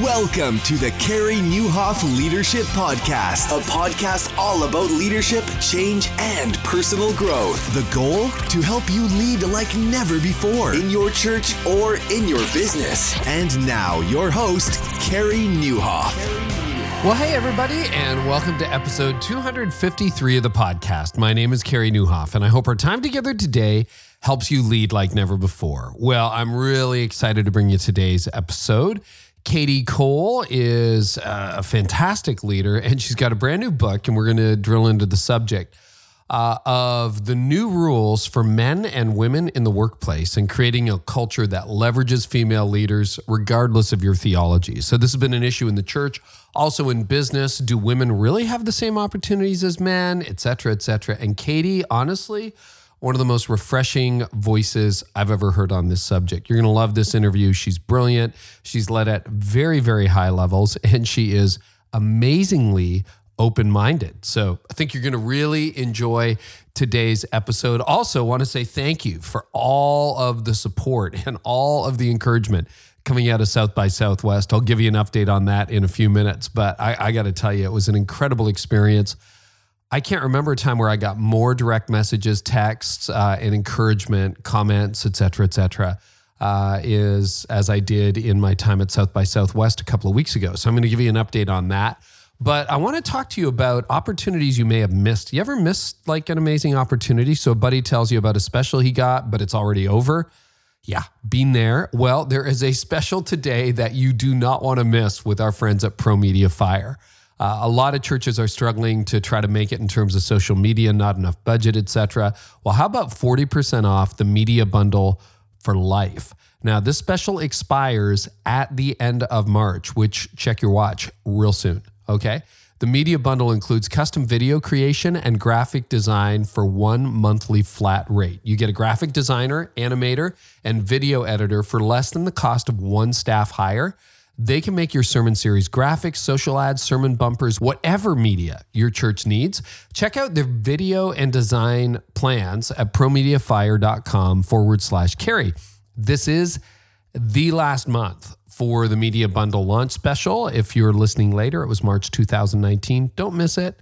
Welcome to the Carey Nieuwhof Leadership Podcast, a podcast all about leadership, change, and personal growth. The goal? To help you lead like never before in your church or in your business. And now, your host, Carey Nieuwhof. Well, hey, everybody, and welcome to episode 253 of the podcast. My name is Carey Nieuwhof, and I hope our time together today helps you lead like never before. Well, I'm really excited to bring you today's episode. Kadi Cole is a fantastic leader, and she's got a brand new book, and we're going to drill into the subject uh, of the new rules for men and women in the workplace and creating a culture that leverages female leaders regardless of your theology. So, this has been an issue in the church, also in business. Do women really have the same opportunities as men, et cetera, et cetera? And Kadi, honestly, one of the most refreshing voices I've ever heard on this subject. You're going to love this interview. She's brilliant. She's led at very, very high levels, and she is amazingly open minded. So I think you're going to really enjoy today's episode. Also, want to say thank you for all of the support and all of the encouragement coming out of South by Southwest. I'll give you an update on that in a few minutes, but I, I got to tell you, it was an incredible experience. I can't remember a time where I got more direct messages, texts, uh, and encouragement, comments, et cetera, et cetera, uh, is as I did in my time at South by Southwest a couple of weeks ago. So I'm going to give you an update on that. But I want to talk to you about opportunities you may have missed. You ever missed like an amazing opportunity? So a buddy tells you about a special he got, but it's already over. Yeah, been there. Well, there is a special today that you do not want to miss with our friends at Pro Media Fire. Uh, a lot of churches are struggling to try to make it in terms of social media, not enough budget, etc. Well, how about 40% off the media bundle for life? Now, this special expires at the end of March, which check your watch real soon. Okay. The media bundle includes custom video creation and graphic design for one monthly flat rate. You get a graphic designer, animator, and video editor for less than the cost of one staff hire. They can make your sermon series graphics, social ads, sermon bumpers, whatever media your church needs. Check out their video and design plans at promediafire.com forward slash carey. This is the last month for the media bundle launch special. If you're listening later, it was March 2019. Don't miss it.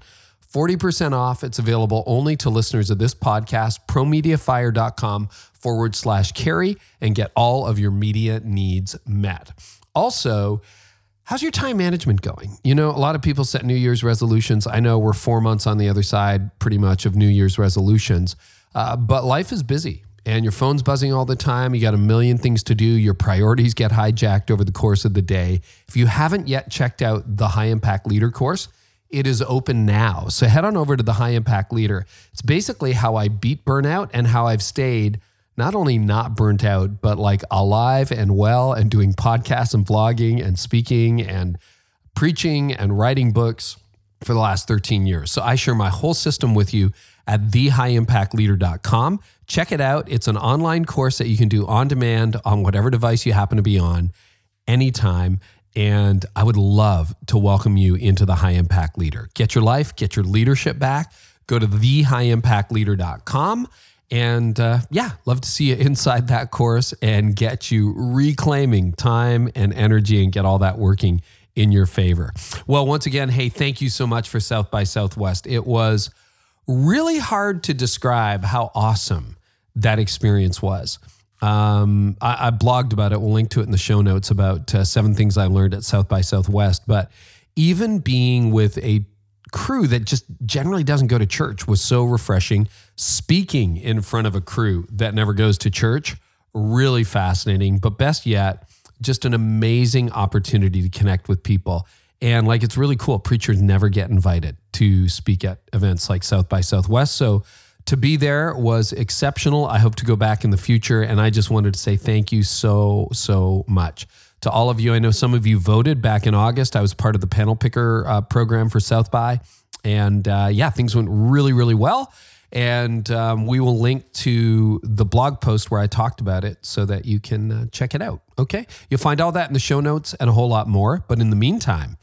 40% off. It's available only to listeners of this podcast, promediafire.com forward slash carey, and get all of your media needs met. Also, how's your time management going? You know, a lot of people set New Year's resolutions. I know we're four months on the other side, pretty much, of New Year's resolutions, uh, but life is busy and your phone's buzzing all the time. You got a million things to do. Your priorities get hijacked over the course of the day. If you haven't yet checked out the High Impact Leader course, it is open now. So head on over to the High Impact Leader. It's basically how I beat burnout and how I've stayed not only not burnt out, but like alive and well and doing podcasts and vlogging and speaking and preaching and writing books for the last 13 years. So I share my whole system with you at thehighimpactleader.com. Check it out. It's an online course that you can do on demand on whatever device you happen to be on anytime. And I would love to welcome you into the High Impact Leader. Get your life, get your leadership back. Go to thehighimpactleader.com and uh, yeah, love to see you inside that course and get you reclaiming time and energy and get all that working in your favor. Well, once again, hey, thank you so much for South by Southwest. It was really hard to describe how awesome that experience was. Um, I, I, blogged about it. We'll link to it in the show notes about uh, seven things I learned at South by Southwest. But even being with a crew that just generally doesn't go to church was so refreshing. Speaking in front of a crew that never goes to church, really fascinating. But best yet, just an amazing opportunity to connect with people. And like it's really cool. Preachers never get invited to speak at events like South by Southwest. So to be there was exceptional. I hope to go back in the future. And I just wanted to say thank you so, so much to all of you. I know some of you voted back in August. I was part of the panel picker uh, program for South by. And uh, yeah, things went really, really well. And um, we will link to the blog post where I talked about it so that you can uh, check it out. Okay. You'll find all that in the show notes and a whole lot more. But in the meantime,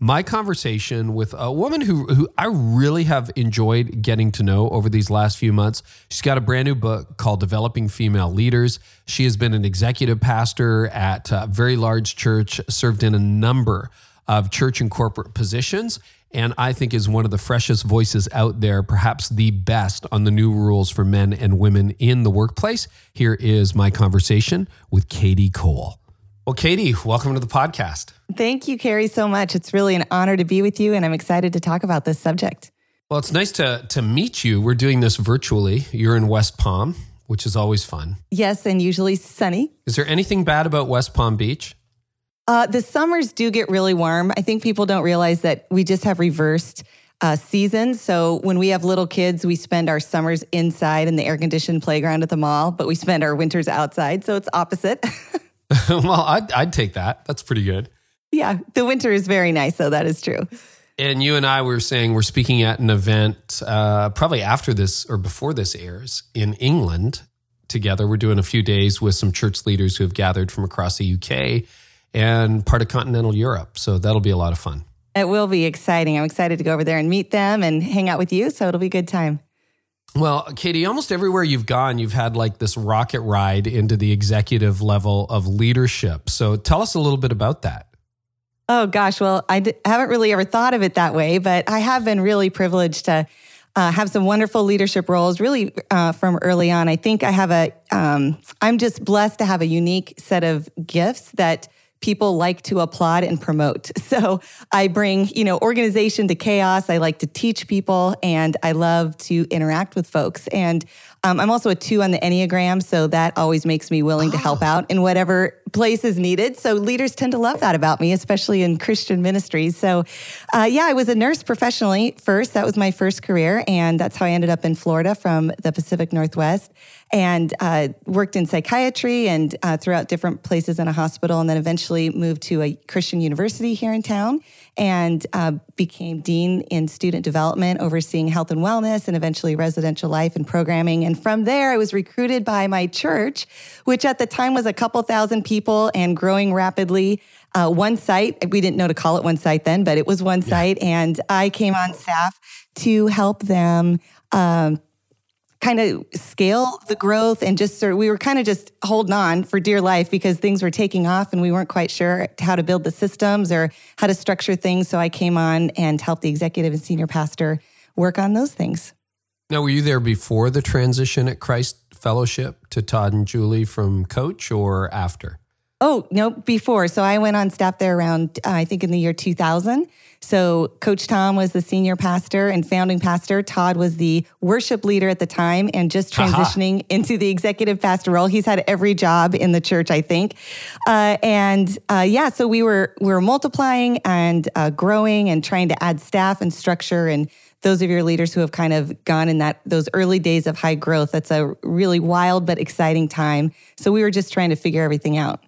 my conversation with a woman who, who I really have enjoyed getting to know over these last few months. She's got a brand new book called Developing Female Leaders. She has been an executive pastor at a very large church, served in a number of church and corporate positions, and I think is one of the freshest voices out there, perhaps the best on the new rules for men and women in the workplace. Here is my conversation with Kadi Cole. Well, Kadi, welcome to the podcast. Thank you, Carey, so much. It's really an honor to be with you, and I'm excited to talk about this subject. Well, it's nice to to meet you. We're doing this virtually. You're in West Palm, which is always fun. Yes, and usually sunny. Is there anything bad about West Palm Beach? Uh, the summers do get really warm. I think people don't realize that we just have reversed uh, seasons. So when we have little kids, we spend our summers inside in the air conditioned playground at the mall, but we spend our winters outside. So it's opposite. well, I'd, I'd take that. That's pretty good. Yeah, the winter is very nice, though. That is true. And you and I were saying we're speaking at an event uh, probably after this or before this airs in England together. We're doing a few days with some church leaders who have gathered from across the UK and part of continental Europe. So that'll be a lot of fun. It will be exciting. I'm excited to go over there and meet them and hang out with you. So it'll be a good time. Well, Kadi, almost everywhere you've gone, you've had like this rocket ride into the executive level of leadership. So tell us a little bit about that. Oh, gosh. Well, I d- haven't really ever thought of it that way, but I have been really privileged to uh, have some wonderful leadership roles really uh, from early on. I think I have a, am um, just blessed to have a unique set of gifts that people like to applaud and promote. So I bring, you know, organization to chaos. I like to teach people and I love to interact with folks. And um, I'm also a two on the Enneagram. So that always makes me willing oh. to help out in whatever place is needed. So leaders tend to love that about me, especially in Christian ministries. So, uh, yeah, I was a nurse professionally first. That was my first career. And that's how I ended up in Florida from the Pacific Northwest and uh, worked in psychiatry and uh, throughout different places in a hospital, and then eventually moved to a Christian university here in town and uh, became dean in student development, overseeing health and wellness, and eventually residential life and programming. And from there, I was recruited by my church, which at the time was a couple thousand people and growing rapidly. Uh, one site, we didn't know to call it one site then, but it was one site, and I came on staff to help them. Um, kind of scale the growth and just sort of, we were kind of just holding on for dear life because things were taking off and we weren't quite sure how to build the systems or how to structure things. So I came on and helped the executive and senior pastor work on those things. Now, were you there before the transition at Christ Fellowship to Todd and Julie from coach or after? Oh, no, before. So I went on staff there around, uh, I think in the year 2000. So Coach Tom was the senior pastor and founding pastor. Todd was the worship leader at the time and just transitioning Aha. into the executive pastor role. He's had every job in the church, I think. Uh, and uh, yeah, so we were we were multiplying and uh, growing and trying to add staff and structure and those of your leaders who have kind of gone in that those early days of high growth that's a really wild but exciting time so we were just trying to figure everything out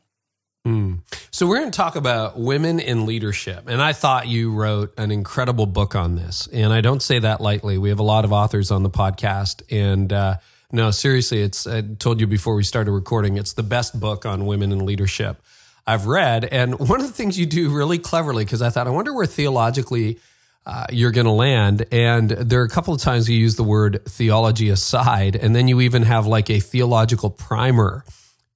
Mm. So we're going to talk about women in leadership, and I thought you wrote an incredible book on this, and I don't say that lightly. We have a lot of authors on the podcast, and uh, no, seriously, it's I told you before we started recording, it's the best book on women in leadership I've read, and one of the things you do really cleverly because I thought I wonder where theologically. Uh, you're going to land. And there are a couple of times you use the word theology aside, and then you even have like a theological primer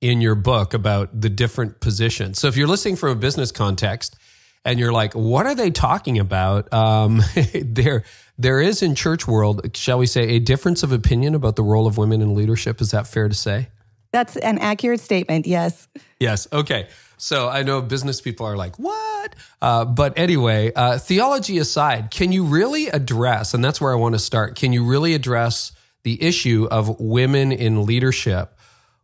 in your book about the different positions. So if you're listening from a business context and you're like, what are they talking about? Um, there, there is in church world, shall we say, a difference of opinion about the role of women in leadership. Is that fair to say? That's an accurate statement. Yes. Yes. Okay. So I know business people are like, what? Uh, but anyway, uh, theology aside, can you really address, and that's where I want to start, can you really address the issue of women in leadership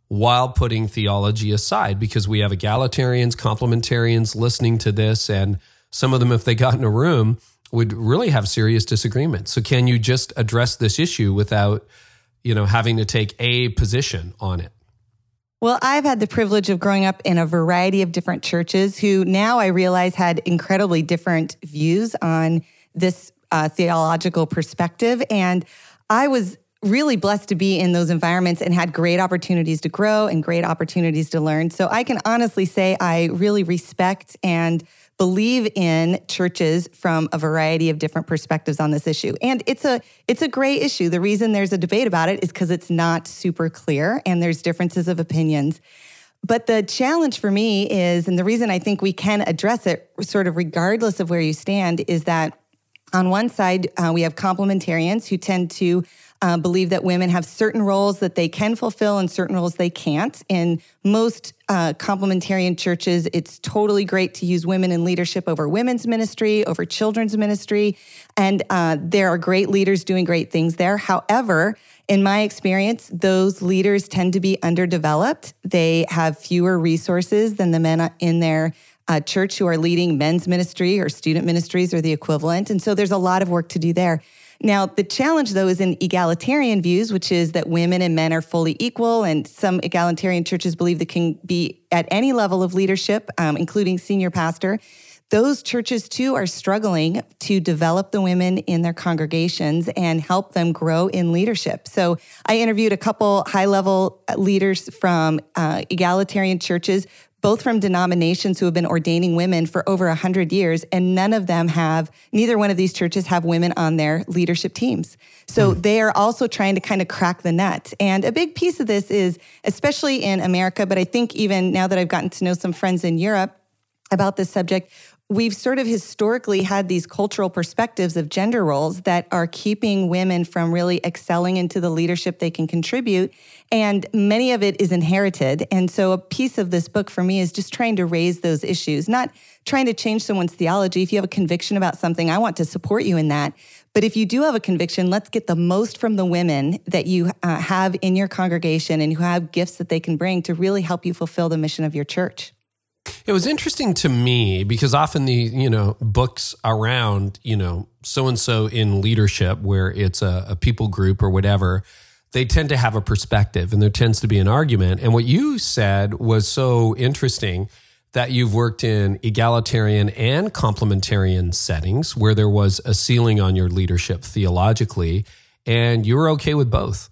while putting theology aside because we have egalitarians, complementarians listening to this, and some of them, if they got in a room, would really have serious disagreements. So, can you just address this issue without, you know, having to take a position on it? Well, I've had the privilege of growing up in a variety of different churches who now I realize had incredibly different views on this uh, theological perspective. And I was really blessed to be in those environments and had great opportunities to grow and great opportunities to learn. So I can honestly say I really respect and believe in churches from a variety of different perspectives on this issue. And it's a it's a gray issue. The reason there's a debate about it is because it's not super clear and there's differences of opinions. But the challenge for me is, and the reason I think we can address it sort of regardless of where you stand, is that on one side, uh, we have complementarians who tend to uh, believe that women have certain roles that they can fulfill and certain roles they can't. In most uh, complementarian churches, it's totally great to use women in leadership over women's ministry, over children's ministry. And uh, there are great leaders doing great things there. However, in my experience, those leaders tend to be underdeveloped. They have fewer resources than the men in their church who are leading men's ministry or student ministries or the equivalent. And so there's a lot of work to do there. Now, the challenge, though, is in egalitarian views, which is that women and men are fully equal. And some egalitarian churches believe they can be at any level of leadership, um, including senior pastor. Those churches, too, are struggling to develop the women in their congregations and help them grow in leadership. So, I interviewed a couple high level leaders from uh, egalitarian churches both from denominations who have been ordaining women for over 100 years, and none of them have, neither one of these churches have women on their leadership teams. So mm. they are also trying to kind of crack the nut. And a big piece of this is, especially in America, but I think even now that I've gotten to know some friends in Europe about this subject, we've sort of historically had these cultural perspectives of gender roles that are keeping women from really excelling into the leadership they can contribute. And many of it is inherited. And so a piece of this book for me is just trying to raise those issues, not trying to change someone's theology. If you have a conviction about something, I want to support you in that. But if you do have a conviction, let's get the most from the women that you uh, have in your congregation and who have gifts that they can bring to really help you fulfill the mission of your church. It was interesting to me because often the, you know, books around, you know, so and so in leadership, where it's a, a, people group or whatever, they tend to have a perspective and there tends to be an argument. And what you said was so interesting that you've worked in egalitarian and complementarian settings where there was a ceiling on your leadership theologically, and you were okay with both.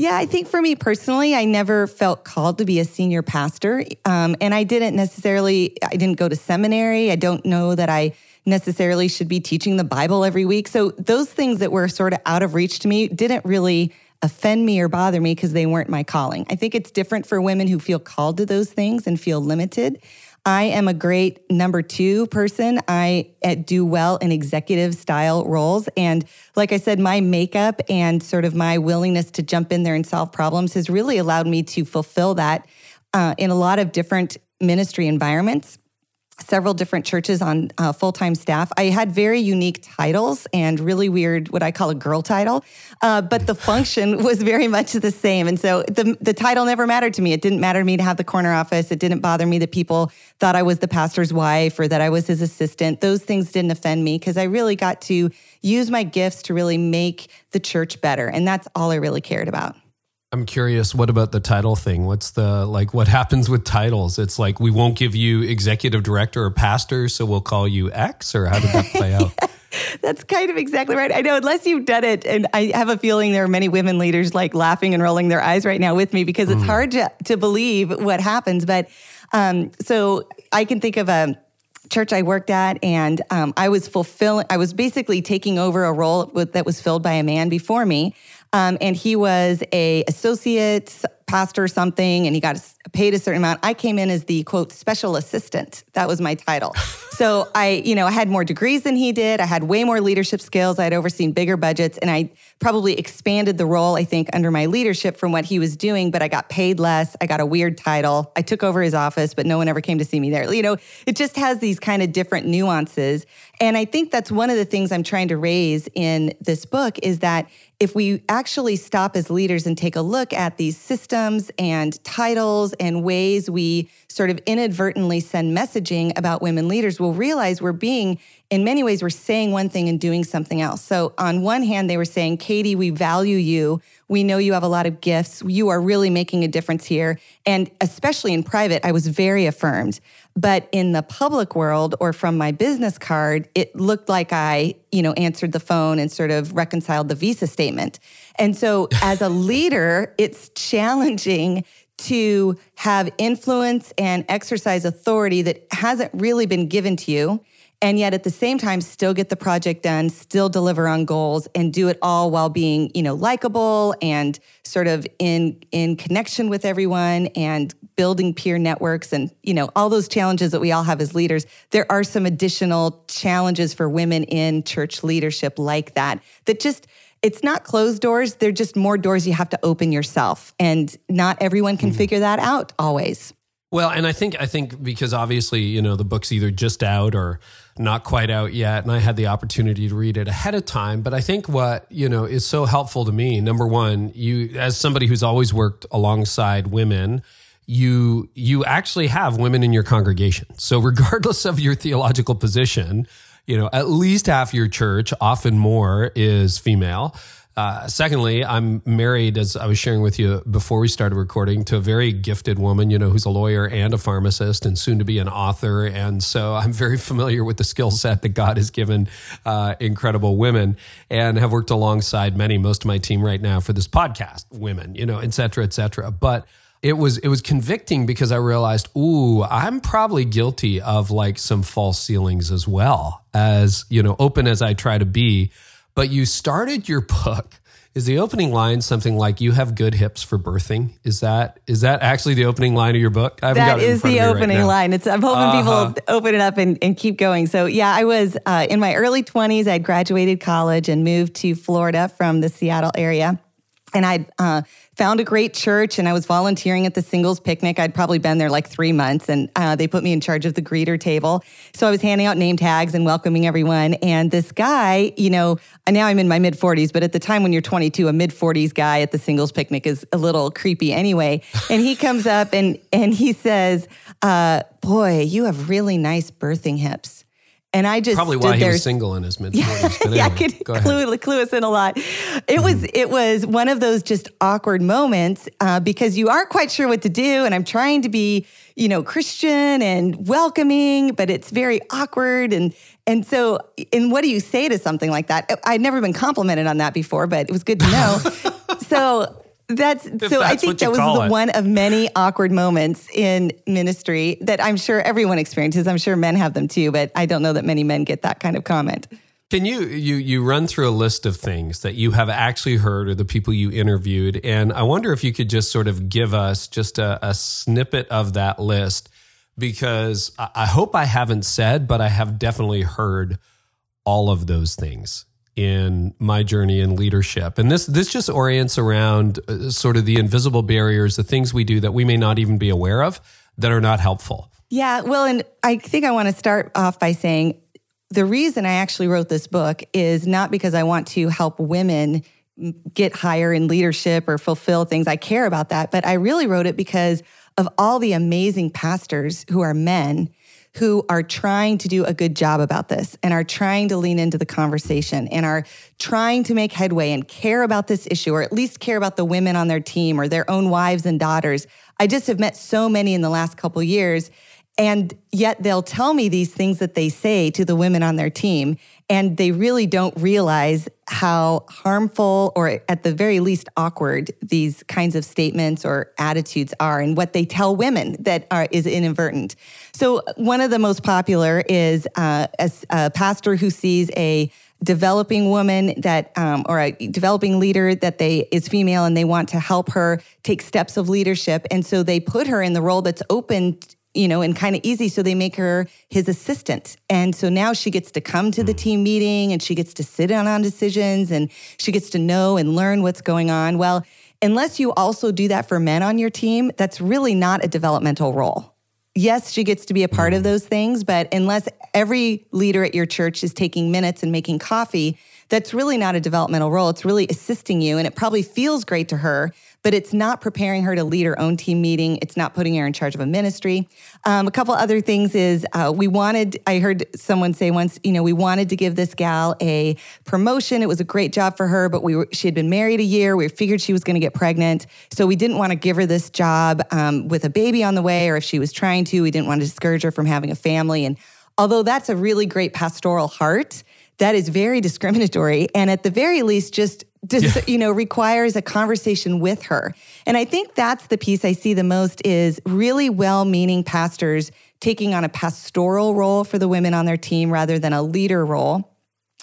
Yeah, I think for me personally, I never felt called to be a senior pastor. Um, and I didn't necessarily, I didn't go to seminary. I don't know that I necessarily should be teaching the Bible every week. So those things that were sort of out of reach to me didn't really offend me or bother me because they weren't my calling. I think it's different for women who feel called to those things and feel limited. I am a great number two person. I eh, do well in executive style roles. And like I said, my makeup and sort of my willingness to jump in there and solve problems has really allowed me to fulfill that uh, in a lot of different ministry environments several different churches on uh, full time staff. I had very unique titles and really weird, what I call a girl title, uh, but the function was very much the same. And so the, the title never mattered to me. It didn't matter to me to have the corner office. It didn't bother me that people thought I was the pastor's wife or that I was his assistant. Those things didn't offend me because I really got to use my gifts to really make the church better. And that's all I really cared about. I'm curious, what about the title thing? What's the like what happens with titles? It's like we won't give you executive director or pastor, so we'll call you X, or how did that play out? That's kind of exactly right. I know, unless you've done it, and I have a feeling there are many women leaders like laughing and rolling their eyes right now with me because it's mm. hard to, to believe what happens. But um, so I can think of a church I worked at, and um, I was fulfilling. I was basically taking over a role that was filled by a man before me. Um, and he was a associate pastor something and he got paid a certain amount. I came in as the quote special assistant. That was my title. so I, you know, I had more degrees than he did. I had way more leadership skills. I had overseen bigger budgets and I probably expanded the role, I think, under my leadership from what he was doing, but I got paid less. I got a weird title. I took over his office, but no one ever came to see me there. You know, it just has these kind of different nuances. And I think that's one of the things I'm trying to raise in this book is that if we actually stop as leaders and take a look at these systems and titles and ways we sort of inadvertently send messaging about women leaders we'll realize we're being in many ways we're saying one thing and doing something else. So on one hand they were saying kadi we value you. We know you have a lot of gifts. You are really making a difference here. And especially in private i was very affirmed but in the public world or from my business card, it looked like I, you know, answered the phone and sort of reconciled the visa statement. And so as a leader, it's challenging to have influence and exercise authority that hasn't really been given to you and yet at the same time still get the project done still deliver on goals and do it all while being you know likable and sort of in in connection with everyone and building peer networks and you know all those challenges that we all have as leaders. There are some additional challenges for women in church leadership like that that just it's not closed doors. They're just more doors you have to open yourself. And not everyone can mm-hmm. figure that out always well, and I think I think because obviously, you know, the book's either just out or not quite out yet, and I had the opportunity to read it ahead of time. But I think what, you know, is so helpful to me, number one, you as somebody who's always worked alongside women, you you actually have women in your congregation. So regardless of your theological position, you know, at least half your church, often more, is female. Uh, secondly, I'm married, as I was sharing with you before we started recording, to a very gifted woman, you know, who's a lawyer and a pharmacist and soon to be an author. And so I'm very familiar with the skill set that God has given uh, incredible women and have worked alongside many, most of my team right now for this podcast, women, you know, et cetera, et cetera. But it was it was convicting because I realized, ooh, I'm probably guilty of like some false ceilings as well as you know, open as I try to be but you started your book. Is the opening line something like "You have good hips for birthing"? Is that is that actually the opening line of your book? I that is the opening right line. It's I'm hoping uh-huh. people open it up and, and keep going. So yeah, I was uh, in my early 20s. I'd graduated college and moved to Florida from the Seattle area and I uh, found a great church and I was volunteering at the singles picnic. I'd probably been there like three months and uh, they put me in charge of the greeter table. So I was handing out name tags and welcoming everyone. And this guy, you know, now I'm in my mid 40s, but at the time when you're 22, a mid 40s guy at the singles picnic is a little creepy anyway. And he comes up and, and he says, uh, Boy, you have really nice birthing hips. And I just probably why he was single in his mid forties. Yeah, yeah, could clue, clue us in a lot. It mm-hmm. was it was one of those just awkward moments uh, because you aren't quite sure what to do, and I'm trying to be you know Christian and welcoming, but it's very awkward and and so and what do you say to something like that? I'd never been complimented on that before, but it was good to know. so that's so that's I think that was the it. one of many awkward moments in ministry that I'm sure everyone experiences. I'm sure men have them too, but I don't know that many men get that kind of comment. Can you you you run through a list of things that you have actually heard or the people you interviewed and I wonder if you could just sort of give us just a, a snippet of that list because I, I hope I haven't said but I have definitely heard all of those things in my journey in leadership. And this this just orients around uh, sort of the invisible barriers, the things we do that we may not even be aware of that are not helpful. Yeah, well, and I think I want to start off by saying the reason I actually wrote this book is not because I want to help women get higher in leadership or fulfill things. I care about that, but I really wrote it because of all the amazing pastors who are men who are trying to do a good job about this and are trying to lean into the conversation and are trying to make headway and care about this issue, or at least care about the women on their team or their own wives and daughters. I just have met so many in the last couple years. And yet they'll tell me these things that they say to the women on their team. And they really don't realize how harmful or at the very least awkward these kinds of statements or attitudes are and what they tell women that are, is inadvertent. So one of the most popular is uh, a, a pastor who sees a developing woman that um, or a developing leader that they is female and they want to help her take steps of leadership and so they put her in the role that's open you know, and kind of easy. So they make her his assistant. And so now she gets to come to the hmm. team meeting and she gets to sit in on decisions and she gets to know and learn what's going on. Well, unless you also do that for men on your team, that's really not a developmental role. Yes, she gets to be a part of hmm. those things, but unless every leader at your church is taking minutes and making coffee, that's really not a developmental role. It's really assisting you. And it probably feels great to her, but it's not preparing her to lead her own team meeting. It's not putting her in charge of a ministry. Um, a couple other things is uh, we wanted, I heard someone say once, you know, we wanted to give this gal a promotion. It was a great job for her, but we were, she had been married a year. We figured she was going to get pregnant. So we didn't want to give her this job um, with a baby on the way, or if she was trying to, we didn't want to discourage her from having a family. And although that's a really great pastoral heart, that is very discriminatory. And at the very least, just just yeah. you know requires a conversation with her. And i think that's the piece i see the most is really well-meaning pastors taking on a pastoral role for the women on their team rather than a leader role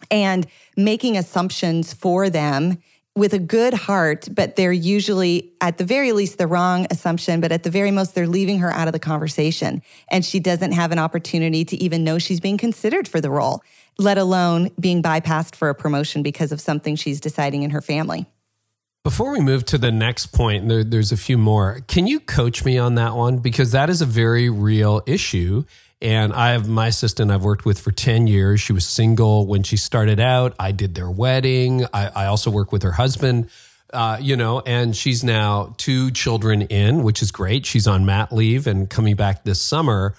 and making assumptions for them with a good heart but they're usually at the very least the wrong assumption but at the very most they're leaving her out of the conversation. And she doesn't have an opportunity to even know she's being considered for the role let alone being bypassed for a promotion because of something she's deciding in her family. Before we move to the next point, there, there's a few more. Can you coach me on that one? Because that is a very real issue. And I have my assistant I've worked with for 10 years. She was single when she started out. I did their wedding. I, I also work with her husband, uh, you know, and she's now two children in, which is great. She's on mat leave and coming back this summer.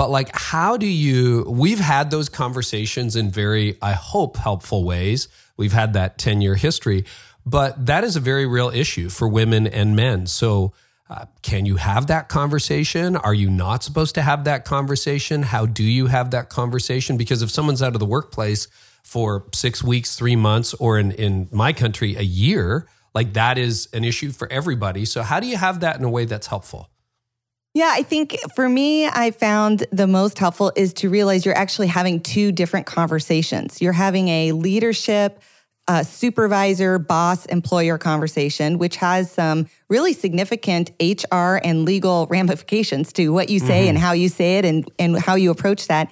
But like, how do you, we've had those conversations in very, I hope, helpful ways. We've had that 10 year history, but that is a very real issue for women and men. So, uh, can you have that conversation? Are you not supposed to have that conversation? How do you have that conversation? Because if someone's out of the workplace for six weeks, three months, or in, in my country, a year, like that is an issue for everybody. So, how do you have that in a way that's helpful? Yeah, I think for me, I found the most helpful is to realize you're actually having two different conversations. You're having a leadership, uh, supervisor, boss, employer conversation, which has some really significant HR and legal ramifications to what you say mm-hmm. and how you say it and, and how you approach that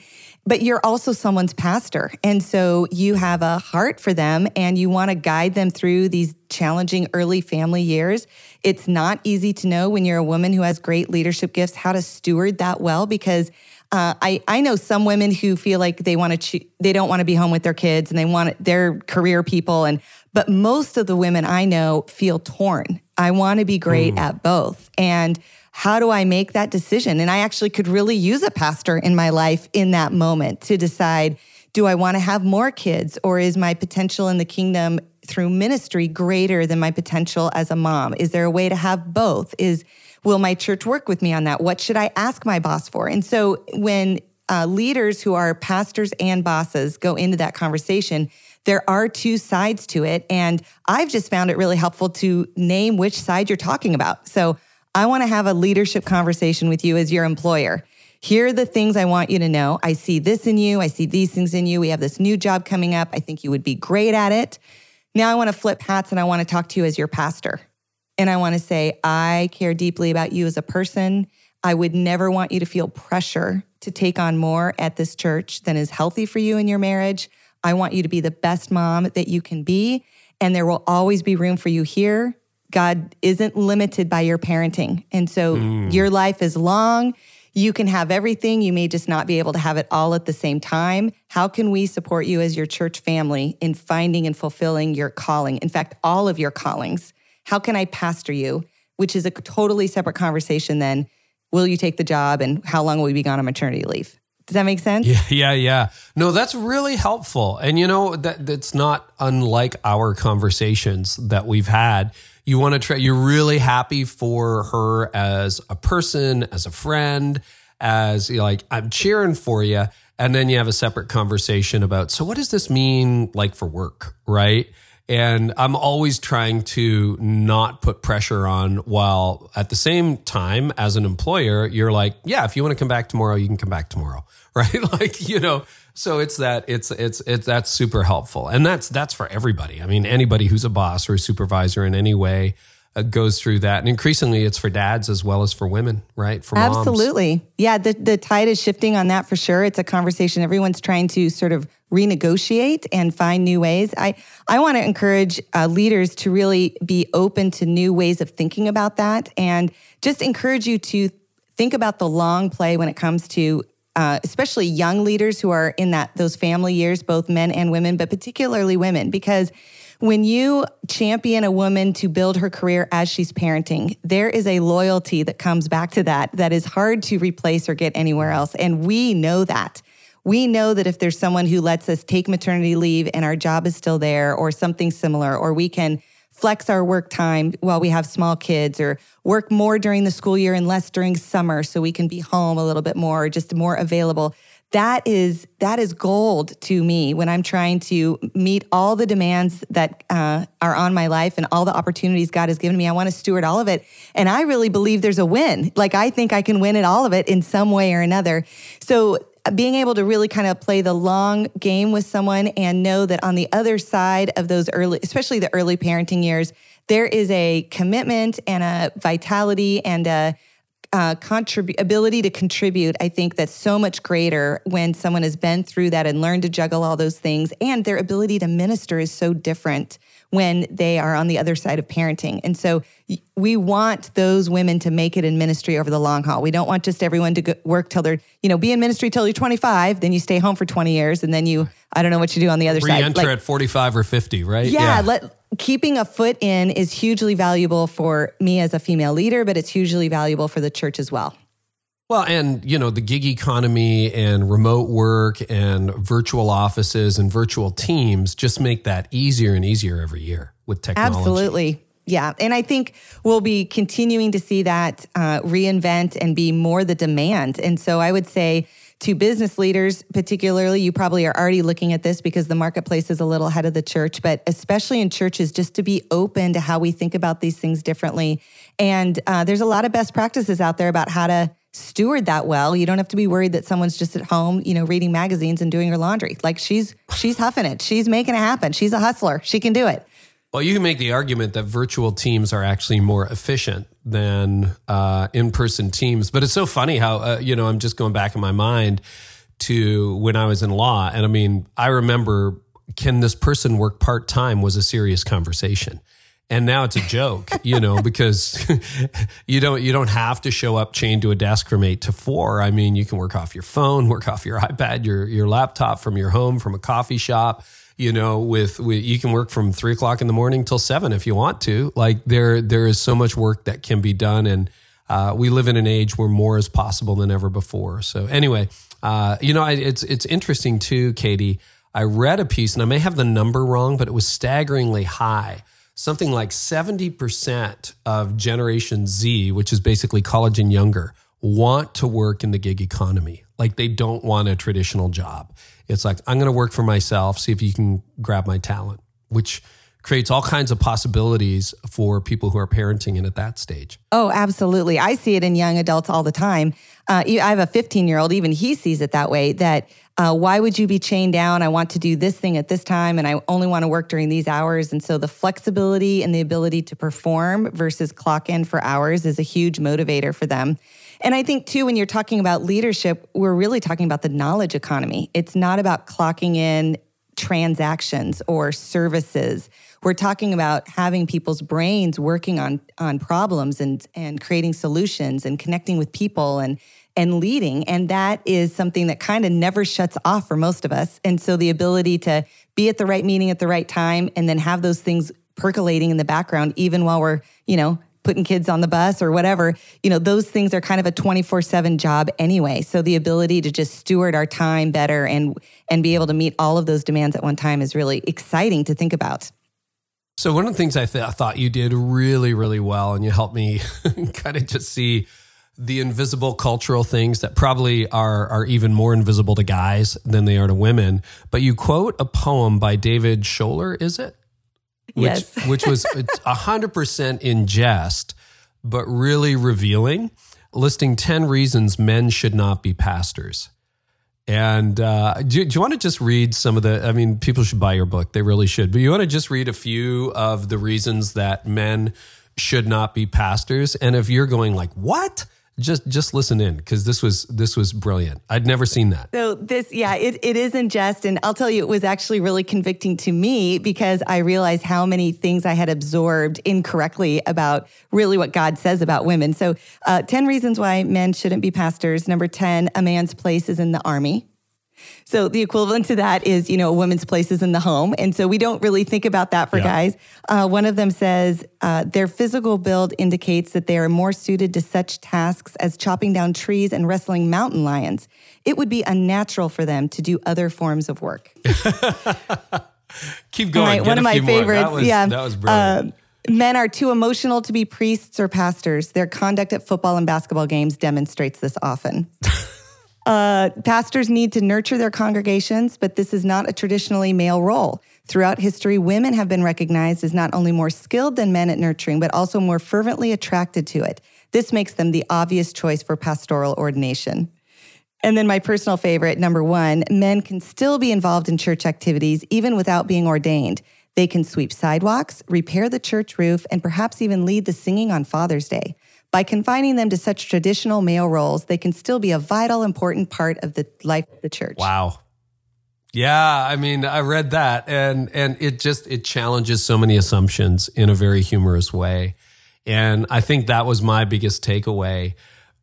but you're also someone's pastor. And so you have a heart for them and you want to guide them through these challenging early family years. It's not easy to know when you're a woman who has great leadership gifts how to steward that well because uh, I I know some women who feel like they want to cho- they don't want to be home with their kids and they want their career people and but most of the women I know feel torn. I want to be great mm. at both and how do I make that decision? And I actually could really use a pastor in my life in that moment to decide do I want to have more kids or is my potential in the kingdom through ministry greater than my potential as a mom? Is there a way to have both? Is will my church work with me on that? What should I ask my boss for? And so when uh, leaders who are pastors and bosses go into that conversation, there are two sides to it. And I've just found it really helpful to name which side you're talking about. So I want to have a leadership conversation with you as your employer. Here are the things I want you to know. I see this in you. I see these things in you. We have this new job coming up. I think you would be great at it. Now I want to flip hats and I want to talk to you as your pastor. And I want to say, I care deeply about you as a person. I would never want you to feel pressure to take on more at this church than is healthy for you in your marriage. I want you to be the best mom that you can be. And there will always be room for you here God isn't limited by your parenting. And so mm. your life is long. You can have everything. You may just not be able to have it all at the same time. How can we support you as your church family in finding and fulfilling your calling? In fact, all of your callings. How can I pastor you? Which is a totally separate conversation then. will you take the job and how long will you be gone on maternity leave? Does that make sense? Yeah, yeah, yeah. No, that's really helpful. And you know, that that's not unlike our conversations that we've had you want to try you're really happy for her as a person as a friend as you like i'm cheering for you and then you have a separate conversation about so what does this mean like for work? Right? And i'm always trying to not put pressure on while at the same time as an employer you're like yeah if you want to come back tomorrow you can come back tomorrow. Right? Like you know so it's that it's it's it's that's super helpful, and that's that's for everybody. I mean, anybody who's a boss or a supervisor in any way uh, goes through that, and increasingly it's for dads as well as for women, right? For moms. absolutely, yeah. The the tide is shifting on that for sure. It's a conversation everyone's trying to sort of renegotiate and find new ways. I I want to encourage uh, leaders to really be open to new ways of thinking about that, and just encourage you to think about the long play when it comes to uh, especially young leaders who are in that those family years, both men and women, but particularly women, because when you champion a woman to build her career as she's parenting, there is a loyalty that comes back to that that is hard to replace or get anywhere else. And we know that. We know that if there's someone who lets us take maternity leave and our job is still there or something similar, or we can flex our work time while we have small kids or work more during the school year and less during summer so we can be home a little bit more or just more available that is that is gold to me when I'm trying to meet all the demands that uh, are on my life and all the opportunities God has given me. I want to steward all of it, and I really believe there's a win. Like I think I can win at all of it in some way or another. So being able to really kind of play the long game with someone and know that on the other side of those early, especially the early parenting years, there is a commitment and a vitality and a uh, contrib- ability to contribute, I think that's so much greater when someone has been through that and learned to juggle all those things. And their ability to minister is so different when they are on the other side of parenting. And so we want those women to make it in ministry over the long haul. We don't want just everyone to go, work till they're, you know, be in ministry till you're 25, then you stay home for 20 years, and then you, I don't know what you do on the other Re-enter side. Re-enter like, at 45 or 50, right? Yeah, yeah. Let, keeping a foot in is hugely valuable for me as a female leader, but it's hugely valuable for the church as well. Well, and you know, the gig economy and remote work and virtual offices and virtual teams just make that easier and easier every year with technology. Absolutely. Yeah. And I think we'll be continuing to see that uh, reinvent and be more the demand. And so I would say, to business leaders, particularly, you probably are already looking at this because the marketplace is a little ahead of the church, but especially in churches, just to be open to how we think about these things differently. And uh, there's a lot of best practices out there about how to steward that well. You don't have to be worried that someone's just at home, you know, reading magazines and doing her laundry. Like she's she's huffing it. She's making it happen. She's a hustler. She can do it. Well, you can make the argument that virtual teams are actually more efficient than uh, in-person teams. But it's so funny how uh, you know I'm just going back in my mind to when I was in law, and I mean I remember can this person work part time was a serious conversation and now it's a joke you know because you don't you don't have to show up chained to a desk from 8 to 4 i mean you can work off your phone work off your ipad your your laptop from your home from a coffee shop you know with, with you can work from 3 o'clock in the morning till 7 if you want to. Like there there is so much work that can be done. And uh, we live in an age where more is possible than ever before. So anyway uh, you know I, it's it's interesting too kadi. I read a piece and i may have the number wrong but it was staggeringly high something like 70% of Generation Z, which is basically college and younger, want to work in the gig economy. Like they don't want a traditional job. It's like, I'm going to work for myself, see if you can grab my talent, which creates all kinds of possibilities for people who are parenting and at that stage. Oh, absolutely. I see it in young adults all the time. Uh, I have a 15 year old, even he sees it that way that uh, why would you be chained down? I want to do this thing at this time and I only want to work during these hours. And so the flexibility and the ability to perform versus clock in for hours is a huge motivator for them. And I think, too, when you're talking about leadership, we're really talking about the knowledge economy. It's not about clocking in transactions or services. We're talking about having people's brains working on, on problems and, and creating solutions and connecting with people and and leading. And that is something that kind of never shuts off for most of us. And so the ability to be at the right meeting at the right time and then have those things percolating in the background, even while we're, you know, putting kids on the bus or whatever, you know, those things are kind of a 24/7 job anyway. So the ability to just steward our time better and and be able to meet all of those demands at one time is really exciting to think about. So one of the things I, th- I thought you did really really well and you helped me kind of just see the invisible cultural things that probably are are even more invisible to guys than they are to women. But you quote a poem by David Scholer, is it? Which, yes. which was hundred percent in jest, but really revealing, listing ten reasons men should not be pastors. And uh, do, do, you want to just read some of the? I mean, people should buy your book; they really should. But you want to just read a few of the reasons that men should not be pastors. And if you're going like, "What?" Just just listen in because this was this was brilliant. I'd never seen that. So this, yeah, it, it is in jest, and I'll tell you, it was actually really convicting to me because I realized how many things I had absorbed incorrectly about really what God says about women. So, uh, ten reasons why men shouldn't be pastors. Number ten, a man's place is in the army. So the equivalent to that is, you know, a woman's place is in the home. And so we don't really think about that for yeah. guys. Uh, one of them says uh, their physical build indicates that they are more suited to such tasks as chopping down trees and wrestling mountain lions. It would be unnatural for them to do other forms of work. Keep going. Right, one of my favorites. That was, yeah. That was brilliant. Uh, men are too emotional to be priests or pastors. Their conduct at football and basketball games demonstrates this often. Uh, pastors need to nurture their congregations, but this is not a traditionally male role. Throughout history, women have been recognized as not only more skilled than men at nurturing, but also more fervently attracted to it. This makes them the obvious choice for pastoral ordination. And then my personal favorite, number one, men can still be involved in church activities even without being ordained. They can sweep sidewalks, repair the church roof, and perhaps even lead the singing on Father's Day. By confining them to such traditional male roles, they can still be a vital, important part of the life of the church. Wow. Yeah, I mean, I read that and and it just it challenges so many assumptions in a very humorous way. And I think that was my biggest takeaway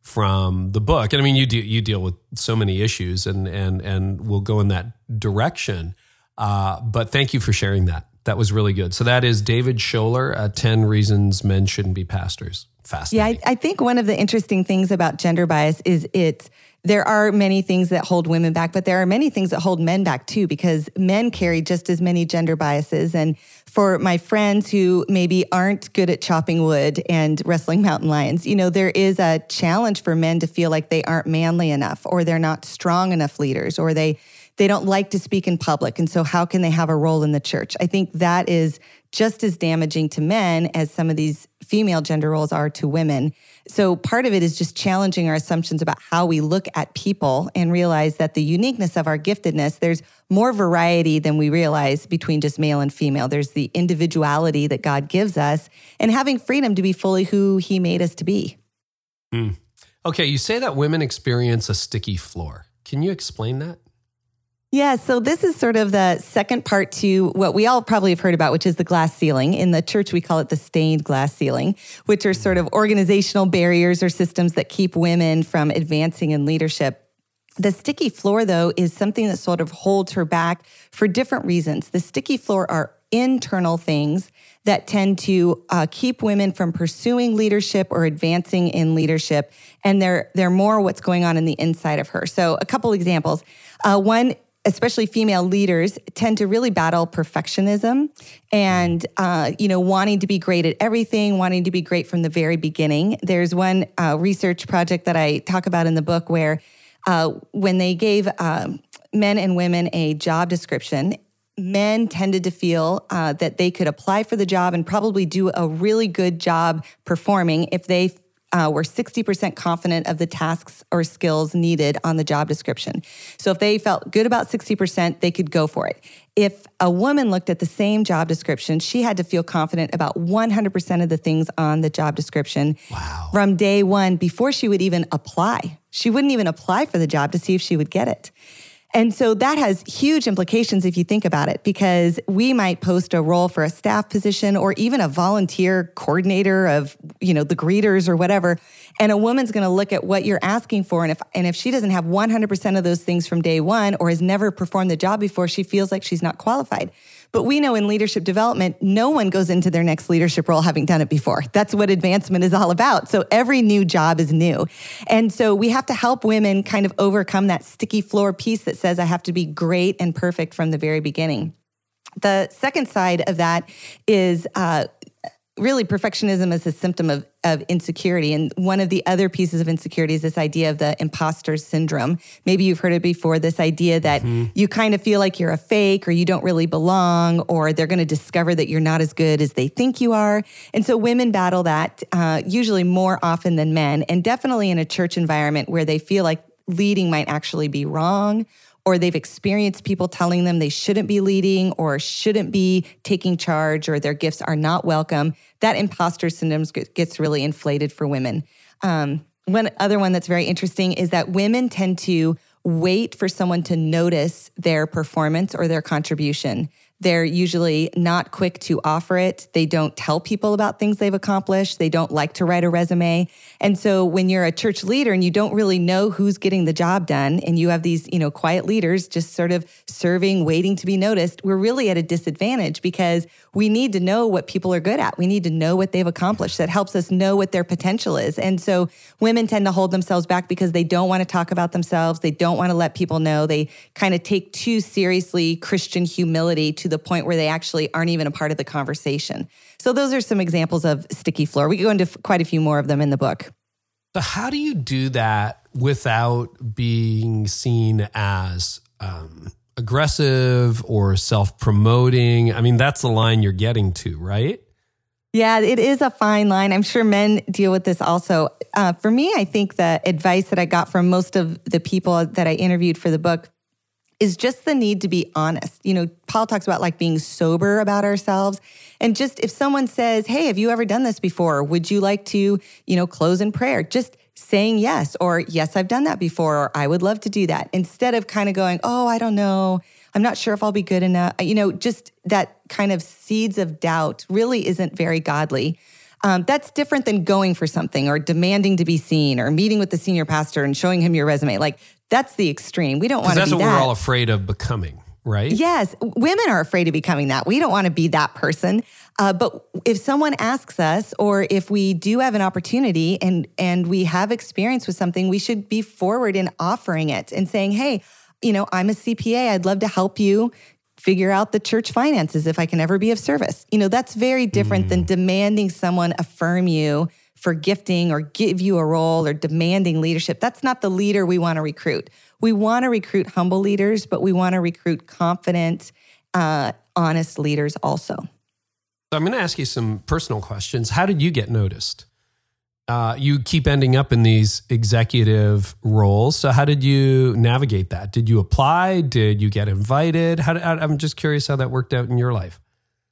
from the book. And I mean, you do you deal with so many issues and and and we'll go in that direction. Uh, but thank you for sharing that. That was really good. So that is David Scholer, uh, 10 Reasons Men Shouldn't Be Pastors fascinating. Yeah, I, I think one of the interesting things about gender bias is it's there are many things that hold women back, but there are many things that hold men back too, because men carry just as many gender biases. And for my friends who maybe aren't good at chopping wood and wrestling mountain lions, you know, there is a challenge for men to feel like they aren't manly enough or they're not strong enough leaders or they they don't like to speak in public. And so how can they have a role in the church? I think that is just as damaging to men as some of these female gender roles are to women. So part of it is just challenging our assumptions about how we look at people and realize that the uniqueness of our giftedness, there's more variety than we realize between just male and female. There's the individuality that God gives us and having freedom to be fully who he made us to be. Mm. Okay, you say that women experience a sticky floor. Can you explain that? Yeah, so this is sort of the second part to what we all probably have heard about, which is the glass ceiling. In the church, we call it the stained glass ceiling, which are sort of organizational barriers or systems that keep women from advancing in leadership. The sticky floor, though, is something that sort of holds her back for different reasons. The sticky floor are internal things that tend to uh, keep women from pursuing leadership or advancing in leadership, and they're they're more what's going on in the inside of her. So, a couple examples. Uh, one especially female leaders tend to really battle perfectionism and uh, you know wanting to be great at everything wanting to be great from the very beginning. There's one uh, research project that i talk about in the book where uh, when they gave um, men and women a job description men tended to feel uh, that they could apply for the job and probably do a really good job performing if they uh, were 60% confident of the tasks or skills needed on the job description. So if they felt good about 60%, they could go for it. If a woman looked at the same job description, she had to feel confident about 100% of the things on the job description wow. from day one before she would even apply. She wouldn't even apply for the job to see if she would get it. And so that has huge implications if you think about it, because we might post a role for a staff position or even a volunteer coordinator of, you know, the greeters or whatever. And a woman's going to look at what you're asking for. And if, and if she doesn't have 100% of those things from day one or has never performed the job before, she feels like she's not qualified. But we know in leadership development, no one goes into their next leadership role having done it before. That's what advancement is all about. So every new job is new. And so we have to help women kind of overcome that sticky floor piece that says I have to be great and perfect from the very beginning. The second side of that is uh, really perfectionism is a symptom of, of insecurity. And one of the other pieces of insecurity is this idea of the imposter syndrome. Maybe you've heard it before this idea that mm-hmm. you kind of feel like you're a fake or you don't really belong, or they're going to discover that you're not as good as they think you are. And so women battle that uh, usually more often than men, and definitely in a church environment where they feel like leading might actually be wrong or they've experienced people telling them they shouldn't be leading or shouldn't be taking charge or their gifts are not welcome, that imposter syndrome gets really inflated for women. Um, one other one that's very interesting is that women tend to wait for someone to notice their performance or their contribution. They're usually not quick to offer it. They don't tell people about things they've accomplished. They don't like to write a resume. And so when you're a church leader and you don't really know who's getting the job done and you have these, you know, quiet leaders just sort of serving, waiting to be noticed, we're really at a disadvantage because we need to know what people are good at. We need to know what they've accomplished. That helps us know what their potential is. And so women tend to hold themselves back because they don't want to talk about themselves. They don't want to let people know. They kind of take too seriously Christian humility to the point where they actually aren't even a part of the conversation. So those are some examples of sticky floor. We go into quite a few more of them in the book. So how do you do that without being seen as um, aggressive or self promoting. I mean, that's the line you're getting to, right? Yeah, it is a fine line. I'm sure men deal with this also. Uh, for me, I think the advice that I got from most of the people that I interviewed for the book is just the need to be honest. You know, Paul talks about like being sober about ourselves. And just if someone says, Hey, have you ever done this before? Would you like to, you know, close in prayer? Just saying yes, or yes, I've done that before, or I would love to do that, instead of kind of going, oh, I don't know. I'm not sure if I'll be good enough. You know, just that kind of seeds of doubt really isn't very godly. Um, that's different than going for something or demanding to be seen or meeting with the senior pastor and showing him your resume. Like that's the extreme. We don't want to be that. That's what we're all afraid of becoming right? Yes. Women are afraid of becoming that. We don't want to be that person. Uh, but if someone asks us, or if we do have an opportunity and and we have experience with something, we should be forward in offering it and saying, "Hey, you know, I'm a CPA. I'd love to help you figure out the church finances if I can ever be of service." You know, that's very different mm. than demanding someone affirm you for gifting or give you a role or demanding leadership. That's not the leader we want to recruit. We want to recruit humble leaders, but we want to recruit confident, uh, honest leaders also. So I'm going to ask you some personal questions. How did you get noticed? Uh, you keep ending up in these executive roles. So how did you navigate that? Did you apply? Did you get invited? How, I'm just curious how that worked out in your life.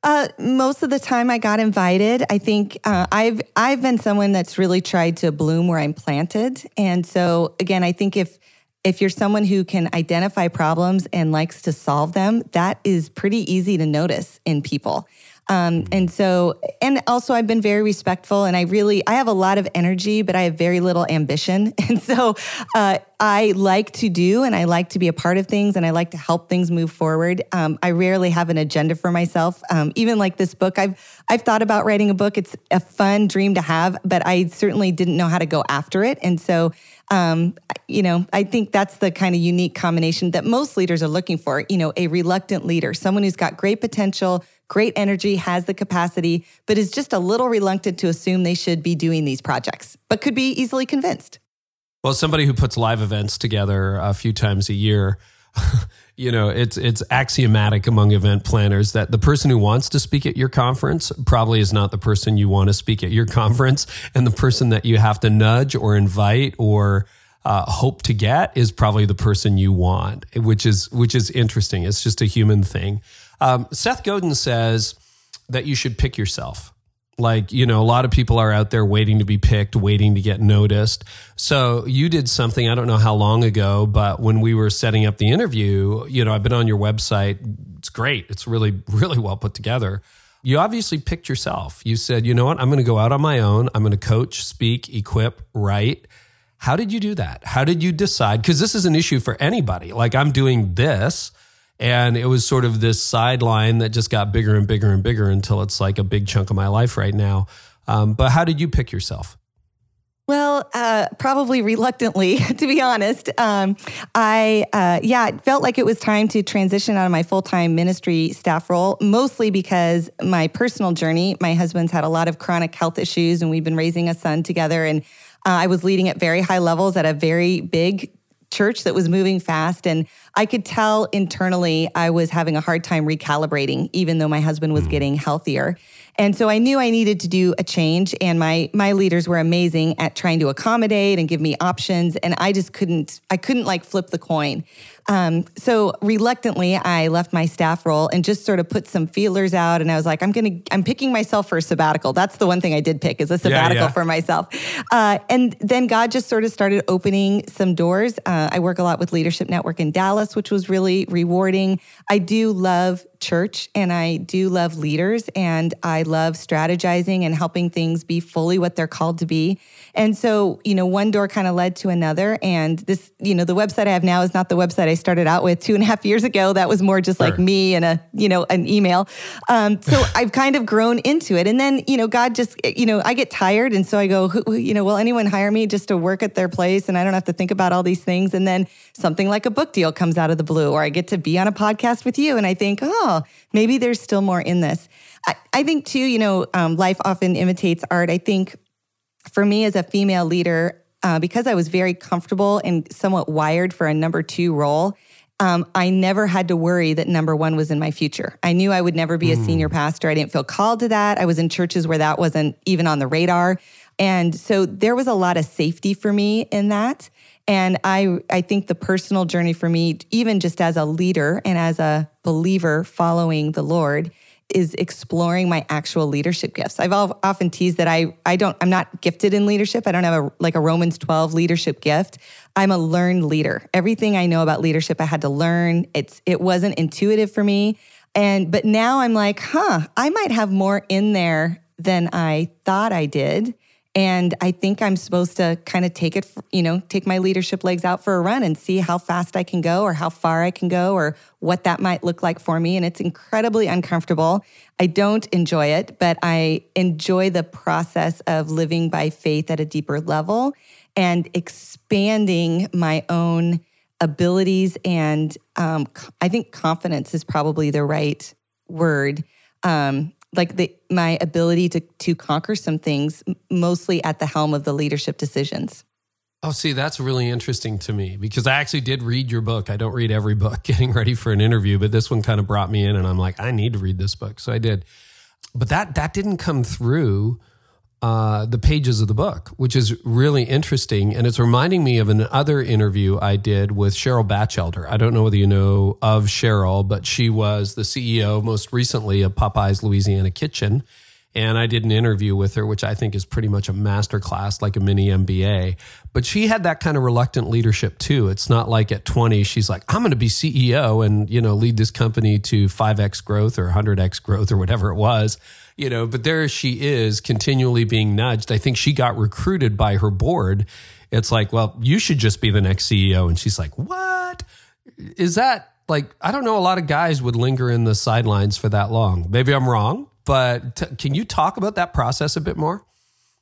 Uh, most of the time, I got invited. I think uh, I've I've been someone that's really tried to bloom where I'm planted, and so again, I think if if you're someone who can identify problems and likes to solve them, that is pretty easy to notice in people. Um, and so, and also, I've been very respectful, and I really, I have a lot of energy, but I have very little ambition. And so, uh, I like to do, and I like to be a part of things, and I like to help things move forward. Um, I rarely have an agenda for myself. Um, even like this book, I've I've thought about writing a book. It's a fun dream to have, but I certainly didn't know how to go after it. And so, um, you know, I think that's the kind of unique combination that most leaders are looking for. You know, a reluctant leader, someone who's got great potential great energy, has the capacity, but is just a little reluctant to assume they should be doing these projects, but could be easily convinced. Well, somebody who puts live events together a few times a year, you know, it's it's axiomatic among event planners that the person who wants to speak at your conference probably is not the person you want to speak at your conference, and the person that you have to nudge or invite or uh, hope to get is probably the person you want, which is which is interesting. It's just a human thing. Um, Seth Godin says that you should pick yourself. Like, you know, a lot of people are out there waiting to be picked, waiting to get noticed. So you did something, I don't know how long ago, but when we were setting up the interview, you know, I've been on your website. It's great. It's really, really well put together. You obviously picked yourself. You said, you know what? I'm going to go out on my own. I'm going to coach, speak, equip, write. How did you do that? How did you decide? Because this is an issue for anybody. Like, I'm doing this and it was sort of this sideline that just got bigger and bigger and bigger until it's like a big chunk of my life right now. Um, but how did you pick yourself? Well, uh, probably reluctantly, to be honest. Um, I, uh, yeah, it felt like it was time to transition out of my full time ministry staff role, mostly because my personal journey, my husband's had a lot of chronic health issues, and we've been raising a son together. And uh, I was leading at very high levels at a very big church that was moving fast. And I could tell internally I was having a hard time recalibrating, even though my husband was mm. getting healthier. And so I knew I needed to do a change and my my leaders were amazing at trying to accommodate and give me options and I just couldn't I couldn't like flip the coin. Um, so reluctantly, I left my staff role and just sort of put some feelers out. And I was like, I'm going to, I'm picking myself for a sabbatical. That's the one thing I did pick is a sabbatical yeah, yeah. for myself. Uh, and then God just sort of started opening some doors. Uh, I work a lot with Leadership Network in Dallas, which was really rewarding. I do love church and I do love leaders and I love strategizing and helping things be fully what they're called to be. And so, you know, one door kind of led to another. And this, you know, the website I have now is not the website I started out with two and a half years ago. That was more just sure. like me and a, you know, an email. Um, so I've kind of grown into it. And then, you know, God just, you know, I get tired. And so I go, you know, will anyone hire me just to work at their place? And I don't have to think about all these things. And then something like a book deal comes out of the blue, or I get to be on a podcast with you. And I think, oh, maybe there's still more in this. I, I think too, you know, um, life often imitates art. I think for me as a female leader, uh, because I was very comfortable and somewhat wired for a number two role, um, I never had to worry that number one was in my future. I knew I would never be a mm. senior pastor. I didn't feel called to that. I was in churches where that wasn't even on the radar. And so there was a lot of safety for me in that. And I, I think the personal journey for me, even just as a leader and as a believer following the Lord, is exploring my actual leadership gifts. I've often teased that I I don't I'm not gifted in leadership. I don't have a like a Romans 12 leadership gift. I'm a learned leader. Everything I know about leadership I had to learn. It's it wasn't intuitive for me. And but now I'm like, "Huh, I might have more in there than I thought I did." And I think I'm supposed to kind of take it, you know, take my leadership legs out for a run and see how fast I can go or how far I can go or what that might look like for me. And it's incredibly uncomfortable. I don't enjoy it, but I enjoy the process of living by faith at a deeper level and expanding my own abilities. And um, I think confidence is probably the right word. Um, like the my ability to to conquer some things mostly at the helm of the leadership decisions. Oh, see, that's really interesting to me because I actually did read your book. I don't read every book getting ready for an interview, but this one kind of brought me in and I'm like, I need to read this book. So I did. But that that didn't come through uh, the pages of the book, which is really interesting. And it's reminding me of another interview I did with Cheryl Bachelder. I don't know whether you know of Cheryl, but she was the CEO most recently of Popeyes Louisiana Kitchen. And I did an interview with her, which I think is pretty much a masterclass, like a mini MBA. But she had that kind of reluctant leadership too. It's not like at 20, she's like, I'm going to be CEO and, you know, lead this company to 5X growth or 100X growth or whatever it was you know, but there she is continually being nudged. I think she got recruited by her board. It's like, well, you should just be the next CEO. And she's like, what? Is that like, I don't know, a lot of guys would linger in the sidelines for that long. Maybe I'm wrong, but t- can you talk about that process a bit more?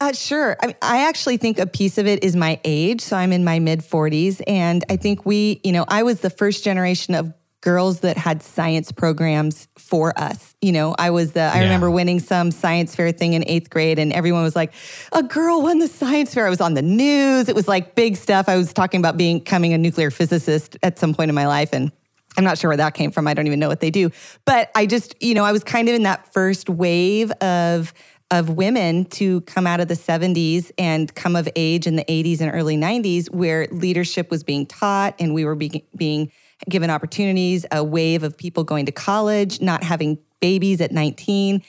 Uh, sure. I, mean, I actually think a piece of it is my age. So I'm in my mid 40s. And I think we, you know, I was the first generation of girls that had science programs for us. You know, I was the, I yeah. remember winning some science fair thing in eighth grade, and everyone was like, a girl won the science fair. I was on the news. It was like big stuff. I was talking about being, becoming a nuclear physicist at some point in my life. And I'm not sure where that came from. I don't even know what they do. But I just, you know, I was kind of in that first wave of, of women to come out of the 70s and come of age in the 80s and early 90s where leadership was being taught and we were being, being given opportunities, a wave of people going to college, not having babies at 19.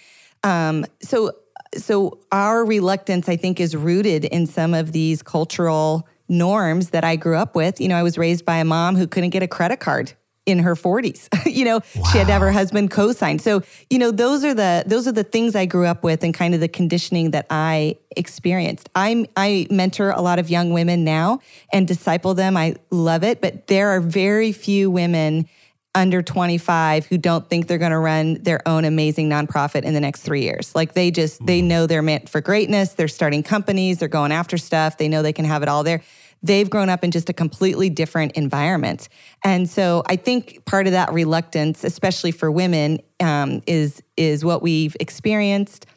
Um, so, so our reluctance, I think, is rooted in some of these cultural norms that I grew up with. You know, I was raised by a mom who couldn't get a credit card in her 40s. you know, wow. she had to have her husband co-sign. So, you know, those are the those are the things I grew up with and kind of the conditioning that I experienced. I I mentor a lot of young women now and disciple them. I love it, but there are very few women under 25 who don't think they're going to run their own amazing nonprofit in the next 3 years. Like they just they mm. know they're meant for greatness, they're starting companies, they're going after stuff, they know they can have it all there they've grown up in just a completely different environment. And so I think part of that reluctance, especially for women, um, is is what we've experienced.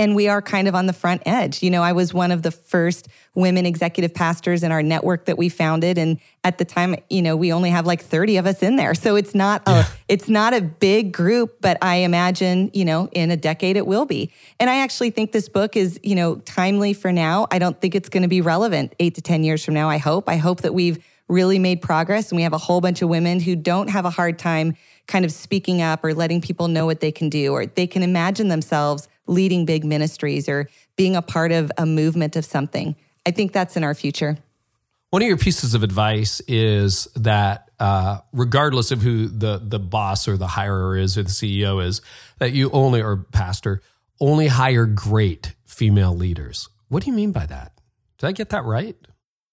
And we are kind of on the front edge. You know, I was one of the first women executive pastors in our network that we founded and at the time, you know, we only have like 30 of us in there. So it's not a yeah. it's not a big group, but I imagine, you know, in a decade it will be. And I actually think this book is, you know, timely for now. I don't think it's going to be relevant 8 to 10 years from now, I hope. I hope that we've really made progress and we have a whole bunch of women who don't have a hard time kind of speaking up or letting people know what they can do or they can imagine themselves leading big ministries or being a part of a movement of something. I think that's in our future. One of your pieces of advice is that uh, regardless of who the the boss or the hirer is or the CEO is, that you only or pastor only hire great female leaders. What do you mean by that? Did I get that right?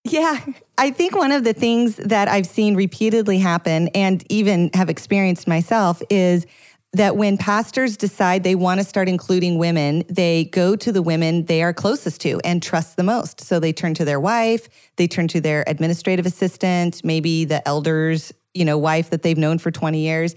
Yeah, I think one of the things that I've seen repeatedly happen and even have experienced myself is that when pastors decide they want to start including women, they go to the women they are closest to and trust the most. So they turn to their wife, they turn to their administrative assistant, maybe the elder's, you know, wife that they've known for 20 years.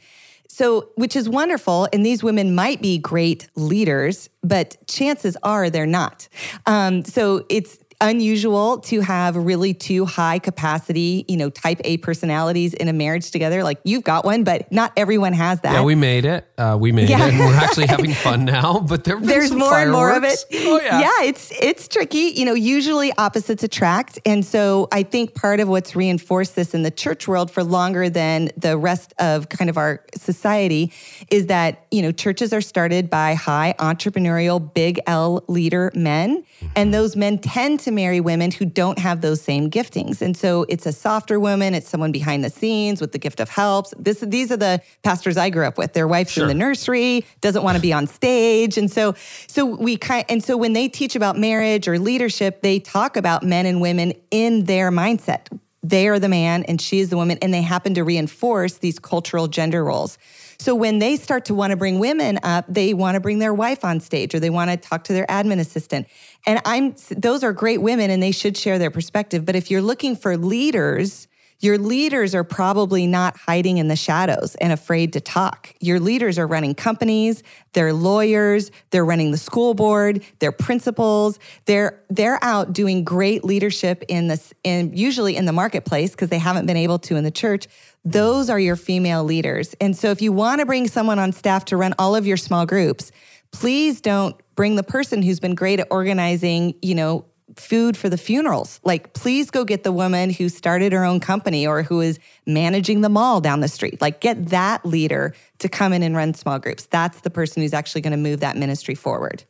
So, which is wonderful. And these women might be great leaders, but chances are they're not. Um, so it's unusual to have really two high capacity, you know, type A personalities in a marriage together. Like you've got one, but not everyone has that. Yeah, we made it. Uh, we made yeah. it. And we're actually having fun now, but there there's more fireworks. and more of it. Oh, yeah. Yeah, it's it's tricky. You know, usually opposites attract. And so I think part of what's reinforced this in the church world for longer than the rest of kind of our society is that, you know, churches are started by high entrepreneurial, big L leader men. Mm-hmm. And those men tend to to marry women who don't have those same giftings. And so it's a softer woman, it's someone behind the scenes with the gift of helps. This these are the pastors I grew up with. Their wife's sure. in the nursery, doesn't want to be on stage. And so so we kind and so when they teach about marriage or leadership, they talk about men and women in their mindset. They are the man and she is the woman, and they happen to reinforce these cultural gender roles. So when they start to want to bring women up, they want to bring their wife on stage or they want to talk to their admin assistant. And I'm those are great women and they should share their perspective, but if you're looking for leaders, your leaders are probably not hiding in the shadows and afraid to talk. Your leaders are running companies, they're lawyers, they're running the school board, they're principals. They're they're out doing great leadership in this in usually in the marketplace because they haven't been able to in the church. Those are your female leaders. And so if you want to bring someone on staff to run all of your small groups, please don't bring the person who's been great at organizing, you know, food for the funerals. Like, please go get the woman who started her own company or who is managing the mall down the street. Like, get that leader to come in and run small groups. That's the person who's actually going to move that ministry forward.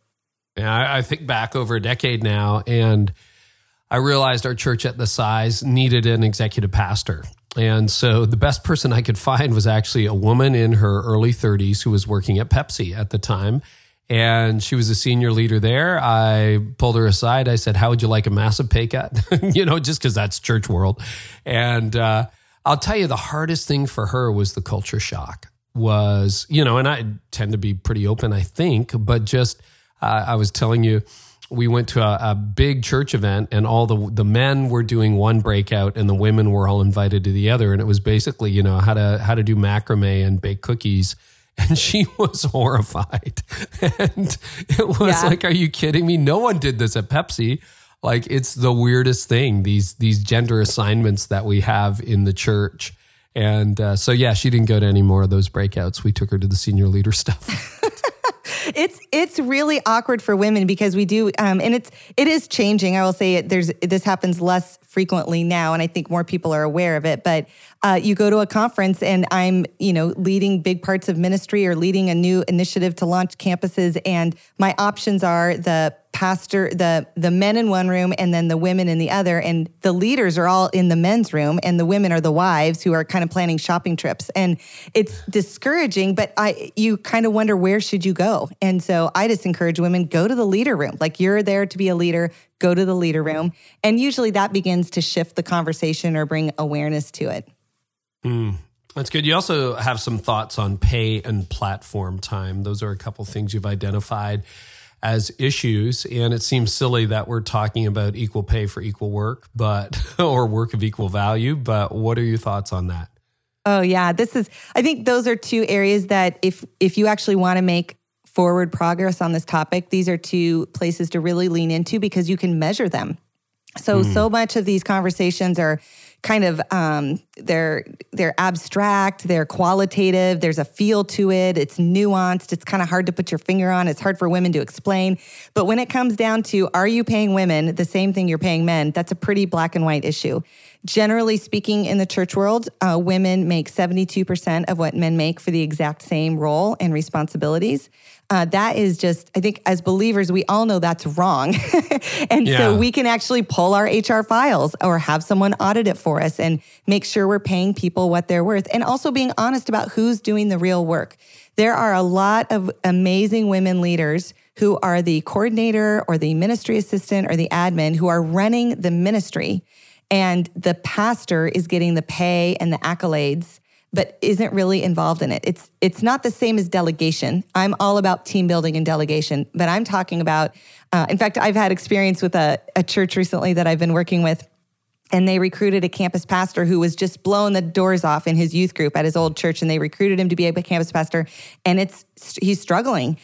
Yeah, I think back over a decade now, and I realized our church at the size needed an executive pastor. And so the best person I could find was actually a woman in her early 30s who was working at Pepsi at the time. And she was a senior leader there. I pulled her aside. I said, How would you like a massive pay cut? you know, just because that's church world. And uh, I'll tell you, the hardest thing for her was the culture shock. Was, you know, and I tend to be pretty open, I think, but just, uh, I was telling you, we went to a, a, big church event and all the the men were doing one breakout and the women were all invited to the other and it was basically you know how to how to do macrame and bake cookies and she was horrified and it was yeah. like are you kidding me no one did this at Pepsi like it's the weirdest thing these these gender assignments that we have in the church and uh, so yeah she didn't go to any more of those breakouts we took her to the senior leader stuff it's it's really awkward for women because we do, um, and it's it is changing. I will say it. There's this happens less frequently now, and I think more people are aware of it. But uh, you go to a conference, and I'm you know leading big parts of ministry or leading a new initiative to launch campuses, and my options are the pastor the the men in one room and then the women in the other. And the leaders are all in the men's room and the women are the wives who are kind of planning shopping trips. And it's discouraging but i you kind of wonder where should you go? And so i just encourage women go to the leader room. Like you're there to be a leader go to the leader room. And usually that begins to shift the conversation or bring awareness to it mm. That's good. You also have some thoughts on pay and platform time. Those are a couple things you've identified as issues. And it seems silly that we're talking about equal pay for equal work, but or work of equal value. But what are your thoughts on that? Oh yeah, this is. I think those are two areas that if if you actually want to make forward progress on this topic. These are two places to really lean into because you can measure them. So, mm. so much of these conversations are kind of um, they're they're abstract, they're qualitative. There's a feel to it. It's nuanced. It's kind of hard to put your finger on. It's hard for women to explain. But when it comes down to are you paying women the same thing you're paying men, that's a pretty black and white issue. Generally speaking, in the church world, uh, women make 72% of what men make for the exact same role and responsibilities. Uh, that is just, I think, as believers, we all know that's wrong. and yeah. so we can actually pull our HR files or have someone audit it for us and make sure we're paying people what they're worth and also being honest about who's doing the real work. There are a lot of amazing women leaders who are the coordinator or the ministry assistant or the admin who are running the ministry and the pastor is getting the pay and the accolades but isn't really involved in it. It's it's not the same as delegation. I'm all about team building and delegation, but I'm talking about. Uh, in fact, I've had experience with a, a church recently that I've been working with, and they recruited a campus pastor who was just blowing the doors off in his youth group at his old church, and they recruited him to be a campus pastor, and it's he's struggling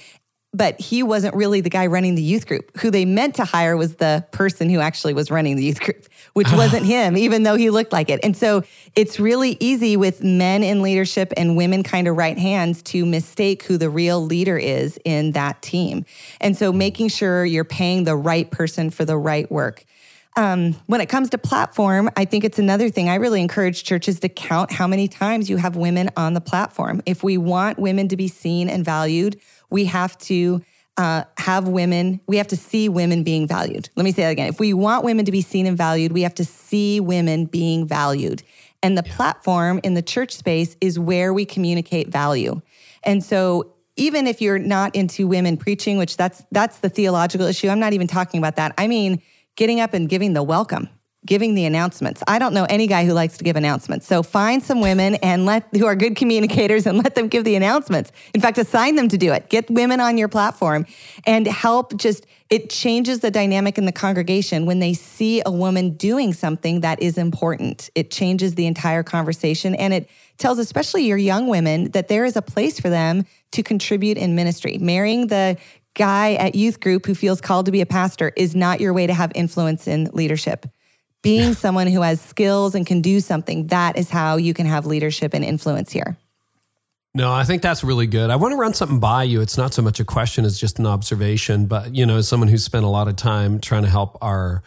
but he wasn't really the guy running the youth group. Who they meant to hire was the person who actually was running the youth group, which wasn't him, even though he looked like it. And so it's really easy with men in leadership and women kind of right hands to mistake who the real leader is in that team. And so making sure you're paying the right person for the right work. Um, when it comes to platform, I think it's another thing. I really encourage churches to count how many times you have women on the platform. If we want women to be seen and valued, we have to uh, have women, we have to see women being valued. Let me say that again. If we want women to be seen and valued, we have to see women being valued. And the yeah. platform in the church space is where we communicate value. And so even if you're not into women preaching, which that's that's the theological issue, I'm not even talking about that. I mean, getting up and giving the welcome giving the announcements. I don't know any guy who likes to give announcements. So find some women and let who are good communicators and let them give the announcements. In fact, assign them to do it. Get women on your platform and help just it changes the dynamic in the congregation when they see a woman doing something that is important. It changes the entire conversation and it tells especially your young women that there is a place for them to contribute in ministry. Marrying the guy at youth group who feels called to be a pastor is not your way to have influence in leadership being someone who has skills and can do something, that is how you can have leadership and influence here. No, I think that's really good. I want to run something by you. It's not so much a question as just an observation, but you know, as someone who's spent a lot of time trying to help our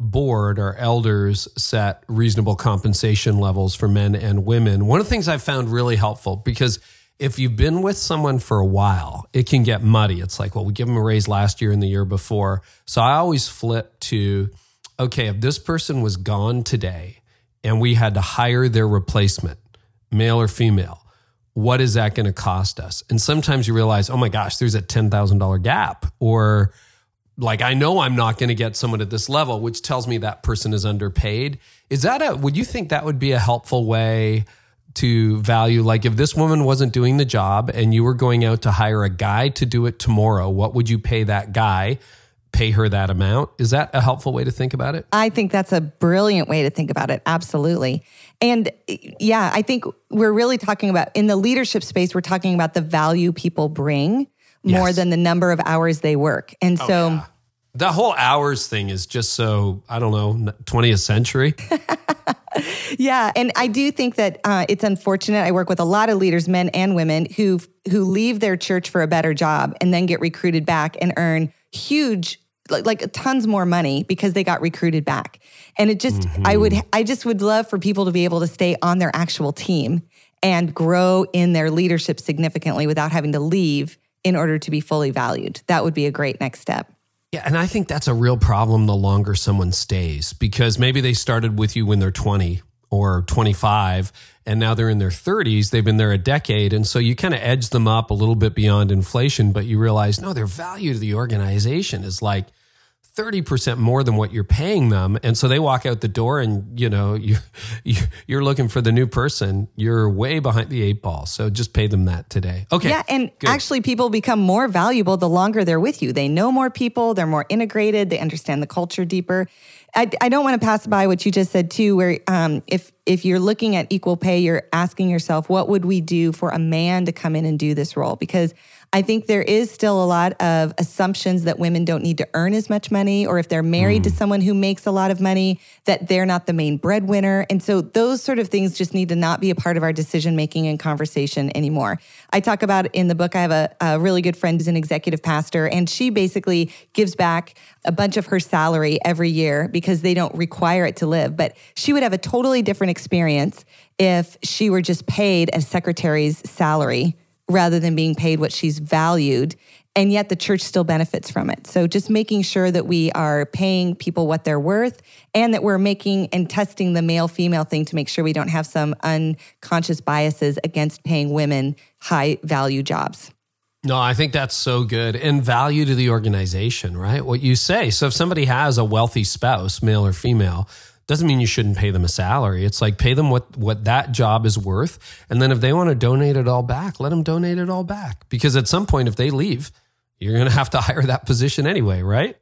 board, our elders set reasonable compensation levels for men and women. One of the things I've found really helpful because if you've been with someone for a while, it can get muddy. It's like, well, we give them a raise last year and the year before. So I always flip to okay, if this person was gone today and we had to hire their replacement, male or female, what is that going to cost us? And sometimes you realize, oh my gosh, there's a $10,000 gap. Or like, I know I'm not going to get someone at this level, which tells me that person is underpaid. Is that a, would you think that would be a helpful way? to value like if this woman wasn't doing the job and you were going out to hire a guy to do it tomorrow what would you pay that guy pay her that amount. Is that a helpful way to think about it? I think that's a brilliant way to think about it. Absolutely. And yeah, I think we're really talking about in the leadership space, we're talking about the value people bring more yes. than the number of hours they work. And oh, so yeah. the whole hours thing is just so, I don't know, 20th century. yeah, and I do think that uh, it's unfortunate. I work with a lot of leaders, men and women, who who leave their church for a better job and then get recruited back and earn huge like, like tons more money because they got recruited back. And it just, mm-hmm. I would, I just would love for people to be able to stay on their actual team and grow in their leadership significantly without having to leave in order to be fully valued. That would be a great next step. Yeah, and I think that's a real problem the longer someone stays because maybe they started with you when they're 20 or 25 and now they're in their 30s they've been there a decade. And so you kind of edge them up a little bit beyond inflation but you realize no their value to the organization is like 30% more than what you're paying them. And so they walk out the door and you know you you're looking for the new person. You're way behind the eight ball. So just pay them that today. Okay. Yeah and good. actually people become more valuable the longer they're with you. They know more people. They're more integrated. They understand the culture deeper. I, I don't want to pass by what you just said too, where um, if if you're looking at equal pay, you're asking yourself, what would we do for a man to come in and do this role? Because I think there is still a lot of assumptions that women don't need to earn as much money, or if they're married mm. to someone who makes a lot of money, that they're not the main breadwinner. And so those sort of things just need to not be a part of our decision making and conversation anymore. I talk about in the book, I have a, a really good friend who's an executive pastor, and she basically gives back a bunch of her salary every year because they don't require it to live. But she would have a totally different experience if she were just paid a secretary's salary rather than being paid what she's valued. And yet the church still benefits from it. So just making sure that we are paying people what they're worth and that we're making and testing the male female thing to make sure we don't have some unconscious biases against paying women high value jobs. No, I think that's so good and value to the organization, right? What you say. So if somebody has a wealthy spouse, male or female, doesn't mean you shouldn't pay them a salary. It's like pay them what what that job is worth, and then if they want to donate it all back, let them donate it all back. Because at some point, if they leave, you're going to have to hire that position anyway, right?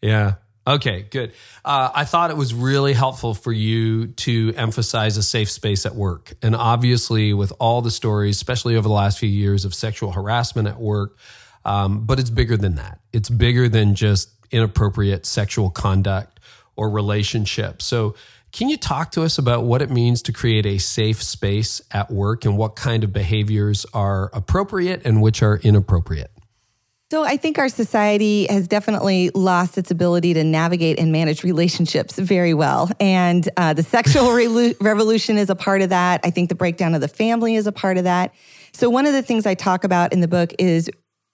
Yeah. Okay, good. Uh, I thought it was really helpful for you to emphasize a safe space at work. And obviously, with all the stories, especially over the last few years of sexual harassment at work, um, but it's bigger than that. It's bigger than just inappropriate sexual conduct or relationship. So, can you talk to us about what it means to create a safe space at work and what kind of behaviors are appropriate and which are inappropriate? So, I think our society has definitely lost its ability to navigate and manage relationships very well. And uh, the sexual re- revolution is a part of that. I think the breakdown of the family is a part of that. So, one of the things I talk about in the book is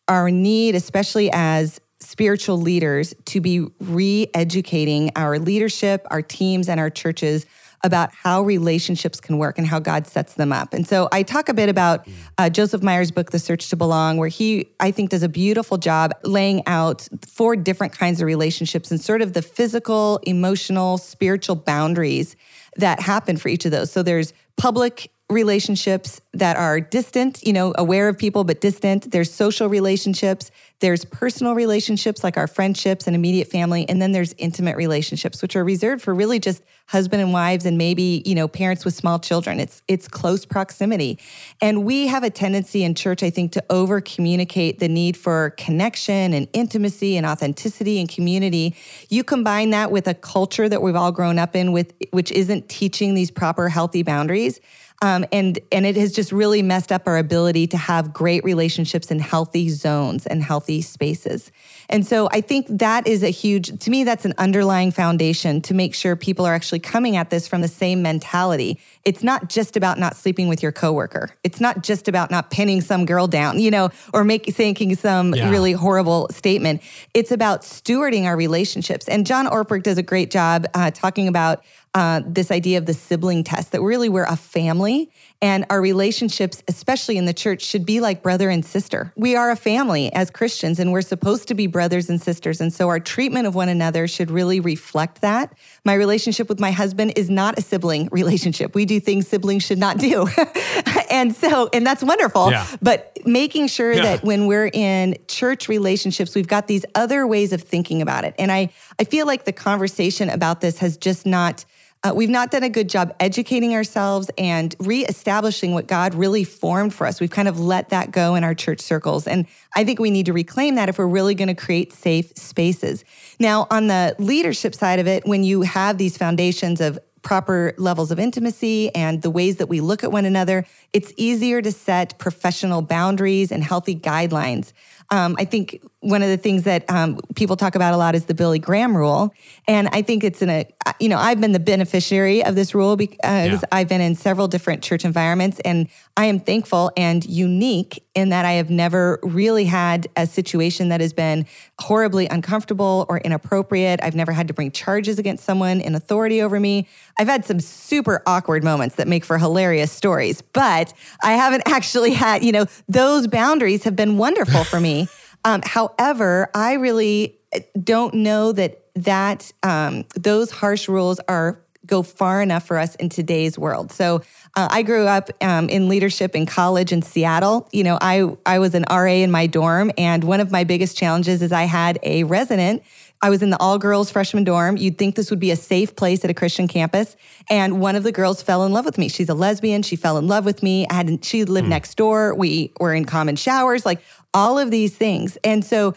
our need, especially as spiritual leaders to be re educating our leadership, our teams, and our churches about how relationships can work and how God sets them up. And so I talk a bit about uh, Joseph Myers' book, The Search to Belong, where he, I think, does a beautiful job laying out four different kinds of relationships and sort of the physical, emotional, spiritual boundaries that happen for each of those. So there's public relationships that are distant, you know, aware of people but distant. There's social relationships. There's personal relationships like our friendships and immediate family. And then there's intimate relationships, which are reserved for really just husband and wives and maybe, you know, parents with small children. It's it's close proximity. And we have a tendency in church, I think, to over communicate the need for connection and intimacy and authenticity and community. You combine that with a culture that we've all grown up in with which isn't teaching these proper healthy boundaries. Um, and and it has just really messed up our ability to have great relationships in healthy zones and healthy spaces. And so I think that is a huge to me that's an underlying foundation to make sure people are actually coming at this from the same mentality. It's not just about not sleeping with your coworker. It's not just about not pinning some girl down, you know, or making thinking some yeah. really horrible statement. It's about stewarding our relationships. And John Ortberg does a great job uh, talking about uh, this idea of the sibling test that really we're a family and our relationships, especially in the church, should be like brother and sister. We are a family as Christians and we're supposed to be brothers and sisters. And so our treatment of one another should really reflect that. My relationship with my husband is not a sibling relationship. We do things siblings should not do. and so, and that's wonderful. Yeah. But making sure yeah. that when we're in church relationships, we've got these other ways of thinking about it. And I, I feel like the conversation about this has just not uh, we've not done a good job educating ourselves and reestablishing what God really formed for us. We've kind of let that go in our church circles. And I think we need to reclaim that if we're really going to create safe spaces. Now, on the leadership side of it, when you have these foundations of proper levels of intimacy and the ways that we look at one another, it's easier to set professional boundaries and healthy guidelines. Um, I think one of the things that um, people talk about a lot is the Billy Graham rule, and I think it's in a you know I've been the beneficiary of this rule because yeah. I've been in several different church environments, and I am thankful and unique in that I have never really had a situation that has been horribly uncomfortable or inappropriate. I've never had to bring charges against someone in authority over me. I've had some super awkward moments that make for hilarious stories, but I haven't actually had you know those boundaries have been wonderful for me. Um, however, I really uh, don't know that that um, those harsh rules are go far enough for us in today's world. So uh, I grew up um, in leadership in college in Seattle. You know, I I was an RA in my dorm, and one of my biggest challenges is I had a resident I was in the all girls freshman dorm. You'd think this would be a safe place at a Christian campus. And one of the girls fell in love with me. She's a lesbian. She fell in love with me. I had she lived mm. next door. We were in common showers, like all of these things. And so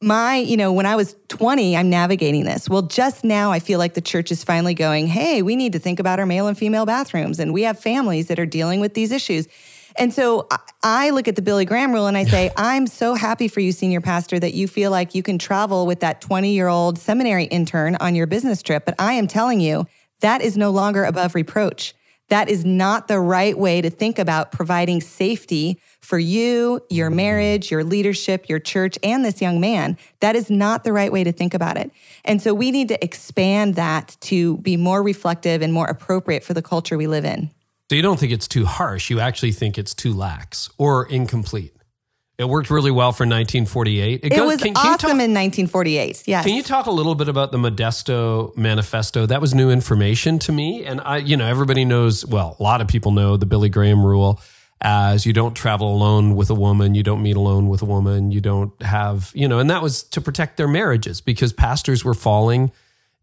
my, you know, when I was 20, I'm navigating this. Well, just now I feel like the church is finally going, hey, we need to think about our male and female bathrooms. And we have families that are dealing with these issues. And so I look at the Billy Graham rule and I say, I'm so happy for you, senior pastor, that you feel like you can travel with that 20 year old seminary intern on your business trip. But I am telling you, that is no longer above reproach. That is not the right way to think about providing safety for you, your marriage, your leadership, your church, and this young man. That is not the right way to think about it. And so we need to expand that to be more reflective and more appropriate for the culture we live in. So you don't think it's too harsh. You actually think it's too lax or incomplete. It worked really well for 1948. It, it goes, was can, can awesome talk, in 1948. Yes. Can you talk a little bit about the Modesto Manifesto? That was new information to me, and I, you know, everybody knows. Well, a lot of people know the Billy Graham rule as you don't travel alone with a woman, you don't meet alone with a woman, you don't have, you know, and that was to protect their marriages because pastors were falling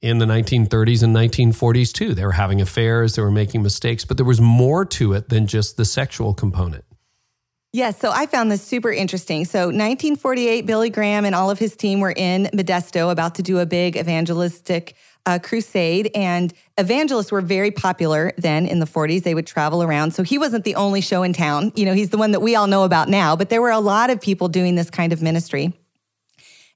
in the 1930s and 1940s too. They were having affairs, they were making mistakes, but there was more to it than just the sexual component. Yes, so I found this super interesting. So, 1948, Billy Graham and all of his team were in Modesto about to do a big evangelistic uh, crusade, and evangelists were very popular then in the 40s. They would travel around. So, he wasn't the only show in town. You know, he's the one that we all know about now, but there were a lot of people doing this kind of ministry.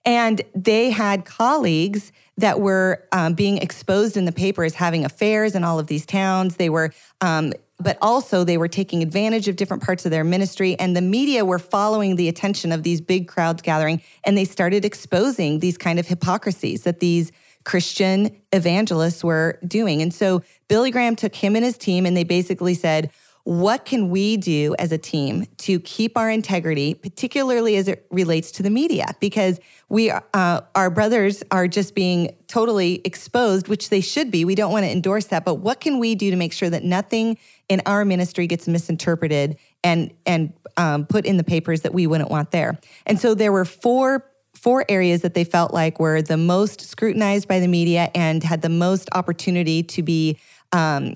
And they had colleagues that were um, being exposed in the paper as having affairs in all of these towns. They were um, but also they were taking advantage of different parts of their ministry and the media were following the attention of these big crowds gathering and they started exposing these kind of hypocrisies that these christian evangelists were doing and so billy graham took him and his team and they basically said what can we do as a team to keep our integrity, particularly as it relates to the media? Because we, uh, our brothers are just being totally exposed, which they should be. We don't want to endorse that, but what can we do to make sure that nothing in our ministry gets misinterpreted and and um, put in the papers that we wouldn't want there? And so there were four four areas that they felt like were the most scrutinized by the media and had the most opportunity to be um,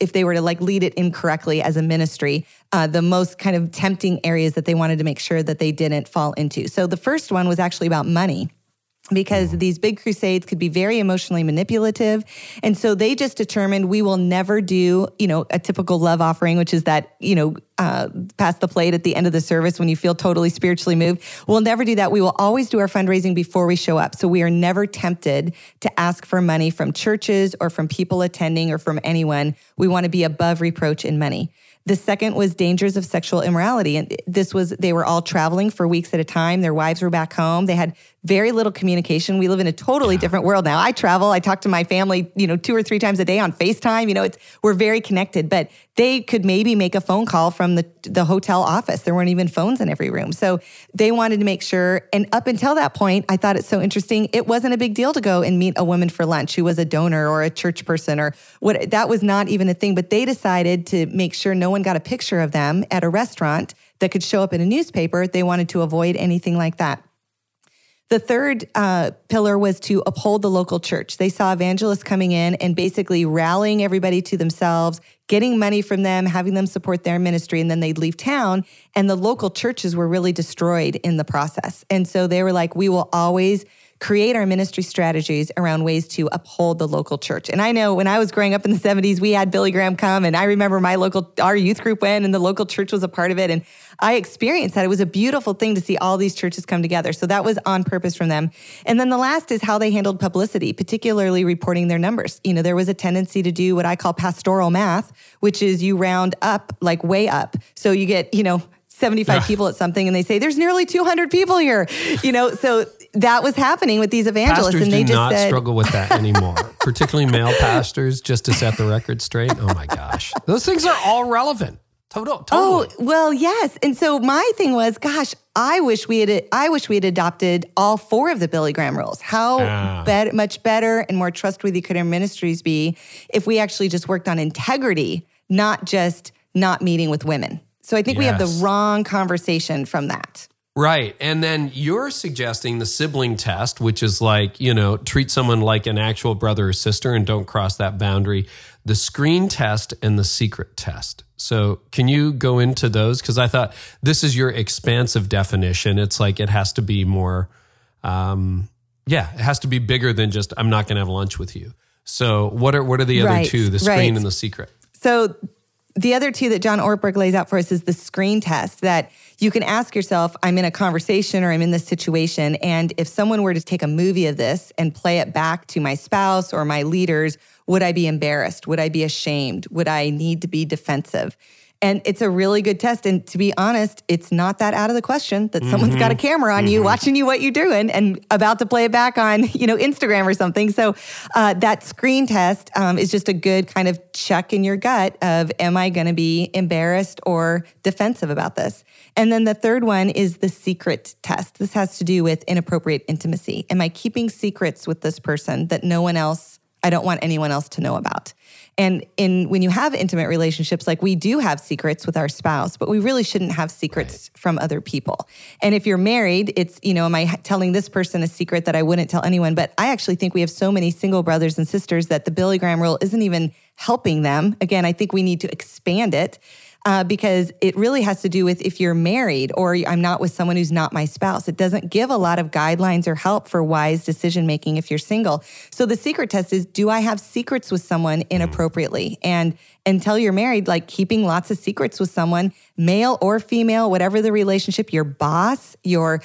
if they were to like lead it incorrectly as a ministry, uh, the most kind of tempting areas that they wanted to make sure that they didn't fall into. So the first one was actually about money because mm-hmm. these big crusades could be very emotionally manipulative and so they just determined we will never do you know a typical love offering which is that you know uh, pass the plate at the end of the service when you feel totally spiritually moved we'll never do that we will always do our fundraising before we show up so we are never tempted to ask for money from churches or from people attending or from anyone we want to be above reproach in money the second was dangers of sexual immorality. And this was, they were all traveling for weeks at a time. Their wives were back home. They had very little communication. We live in a totally yeah. different world now. I travel, I talk to my family, you know, two or three times a day on FaceTime. You know, it's we're very connected, but they could maybe make a phone call from the the hotel office. There weren't even phones in every room. So they wanted to make sure and up until that point, I thought it's so interesting. It wasn't a big deal to go and meet a woman for lunch who was a donor or a church person or what that was not even a thing, but they decided to make sure no one got a picture of them at a restaurant that could show up in a newspaper. They wanted to avoid anything like that. The third uh, pillar was to uphold the local church. They saw evangelists coming in and basically rallying everybody to themselves, getting money from them, having them support their ministry, and then they'd leave town. And the local churches were really destroyed in the process. And so they were like, we will always create our ministry strategies around ways to uphold the local church. And I know when I was growing up in the 70s, we had Billy Graham come, and I remember my local, our youth group went, and the local church was a part of it. And I experienced that. It was a beautiful thing to see all these churches come together. So that was on purpose from them. And then the last is how they handled publicity, particularly reporting their numbers. You know, there was a tendency to do what I call pastoral math, which is you round up, like way up. So you get, you know, 75 people at something and they say there's nearly 200 people here you know so that was happening with these evangelists, pastors and they do just not said, struggle with that anymore. Particularly male pastors, just to set the record straight. Oh my gosh, those things are all relevant. Total, totally. Oh well, yes. And so my thing was, gosh, I wish we had. I wish we had adopted all four of the Billy Graham rules. How ah. much better and more trustworthy could our ministries be if we actually just worked on integrity, not just not meeting with women. So I think yes. we have the wrong conversation from that. Right. And then you're suggesting the sibling test, which is like, you know, treat someone like an actual brother or sister and don't cross that boundary. The screen test and the secret test. So, can you go into those? Because I thought this is your expansive definition. It's like it has to be more, um, yeah, it has to be bigger than just I'm not going to have lunch with you. So, what are what are the other Right, two? The screen right. and the secret. So the other two that John Ortberg lays out for us is the screen test that you can ask yourself, I'm in a conversation or I'm in this situation. And if someone were to take a movie of this and play it back to my spouse or my leaders, would I be embarrassed? Would I be ashamed? Would I need to be defensive? And it's a really good test. And to be honest, it's not that out of the question that someone's got a camera on you, watching you what you're doing, and about to play it back on, you know, Instagram or something. So uh, that screen test um, is just a good kind of check in your gut of, am I going to be embarrassed or defensive about this? And then the third one is the secret test. This has to do with inappropriate intimacy. Am I keeping secrets with this person that no one else I don't want anyone else to know about. And in when you have intimate relationships, like we do have secrets with our spouse, but we really shouldn't have secrets from other people. And if you're married, it's, you know, am I telling this person a secret that I wouldn't tell anyone? But I actually think we have so many single brothers and sisters that the Billy Graham rule isn't even helping them. Again, I think we need to expand it uh, because it really has to do with if you're married or I'm not with someone who's not my spouse. It doesn't give a lot of guidelines or help for wise decision making if you're single. So the secret test is do I have secrets with someone inappropriately? And until you're married, like keeping lots of secrets with someone, male or female, whatever the relationship, your boss, your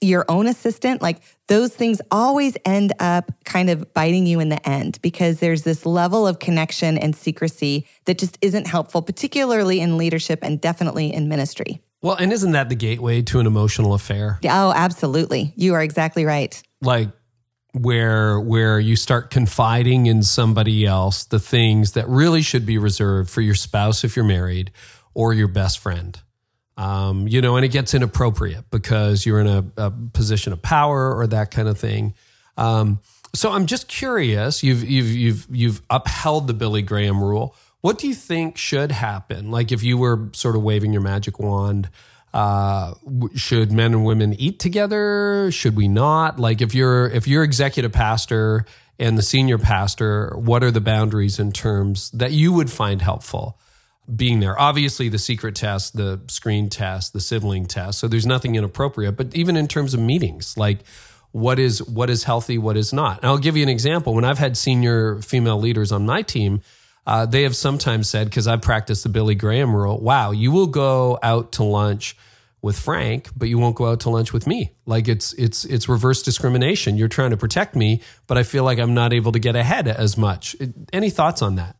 your own assistant, like those things always end up kind of biting you in the end because there's this level of connection and secrecy that just isn't helpful, particularly in leadership and definitely in ministry. Well, and isn't that the gateway to an emotional affair? Oh, absolutely. You are exactly right. Like where where you start confiding in somebody else the things that really should be reserved for your spouse if you're married or your best friend. Um, you know, and it gets inappropriate because you're in a, a position of power or that kind of thing. Um, so I'm just curious. You've you've you've you've upheld the Billy Graham rule. What do you think should happen? Like if you were sort of waving your magic wand, uh, should men and women eat together? Should we not? Like if you're if you're executive pastor and the senior pastor, what are the boundaries in terms that you would find helpful? being there. Obviously, the secret test, the screen test, the sibling test. So there's nothing inappropriate. But even in terms of meetings, like what is what is healthy, what is not. And I'll give you an example. When I've had senior female leaders on my team, uh, they have sometimes said, because I've practiced the Billy Graham rule, wow, you will go out to lunch with Frank, but you won't go out to lunch with me. Like it's it's it's reverse discrimination. You're trying to protect me, but I feel like I'm not able to get ahead as much. Any thoughts on that?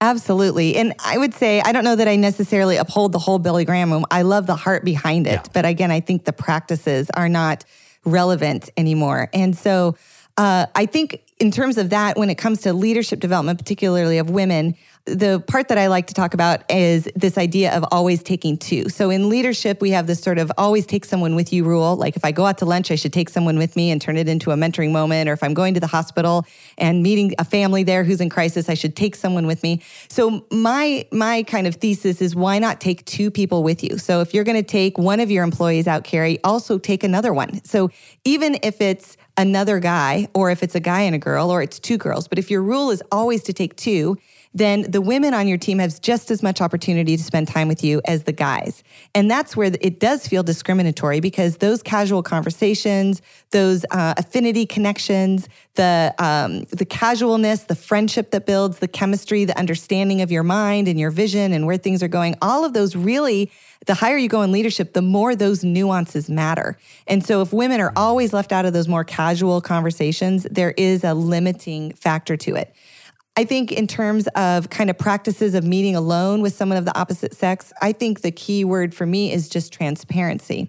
Absolutely. And I would say, I don't know that I necessarily uphold the whole Billy Graham room. I love the heart behind it. Yeah. But again, I think the practices are not relevant anymore. And so uh, I think in terms of that, when it comes to leadership development, particularly of women, the part that I like to talk about is this idea of always taking two. So in leadership, we have this sort of always take someone with you rule. Like if I go out to lunch, I should take someone with me and turn it into a mentoring moment. Or if I'm going to the hospital and meeting a family there who's in crisis, I should take someone with me. So my my kind of thesis is why not take two people with you? So if you're going to take one of your employees out, Carey, also take another one. So even if it's another guy, or if it's a guy and a girl, or it's two girls, but if your rule is always to take two, then the women on your team have just as much opportunity to spend time with you as the guys. And that's where it does feel discriminatory because those casual conversations, those uh, affinity connections, the um, the casualness, the friendship that builds, the chemistry, the understanding of your mind and your vision and where things are going, all of those really the higher you go in leadership, the more those nuances matter. And so if women are always left out of those more casual conversations, there is a limiting factor to it. I think in terms of kind of practices of meeting alone with someone of the opposite sex, I think the key word for me is just transparency.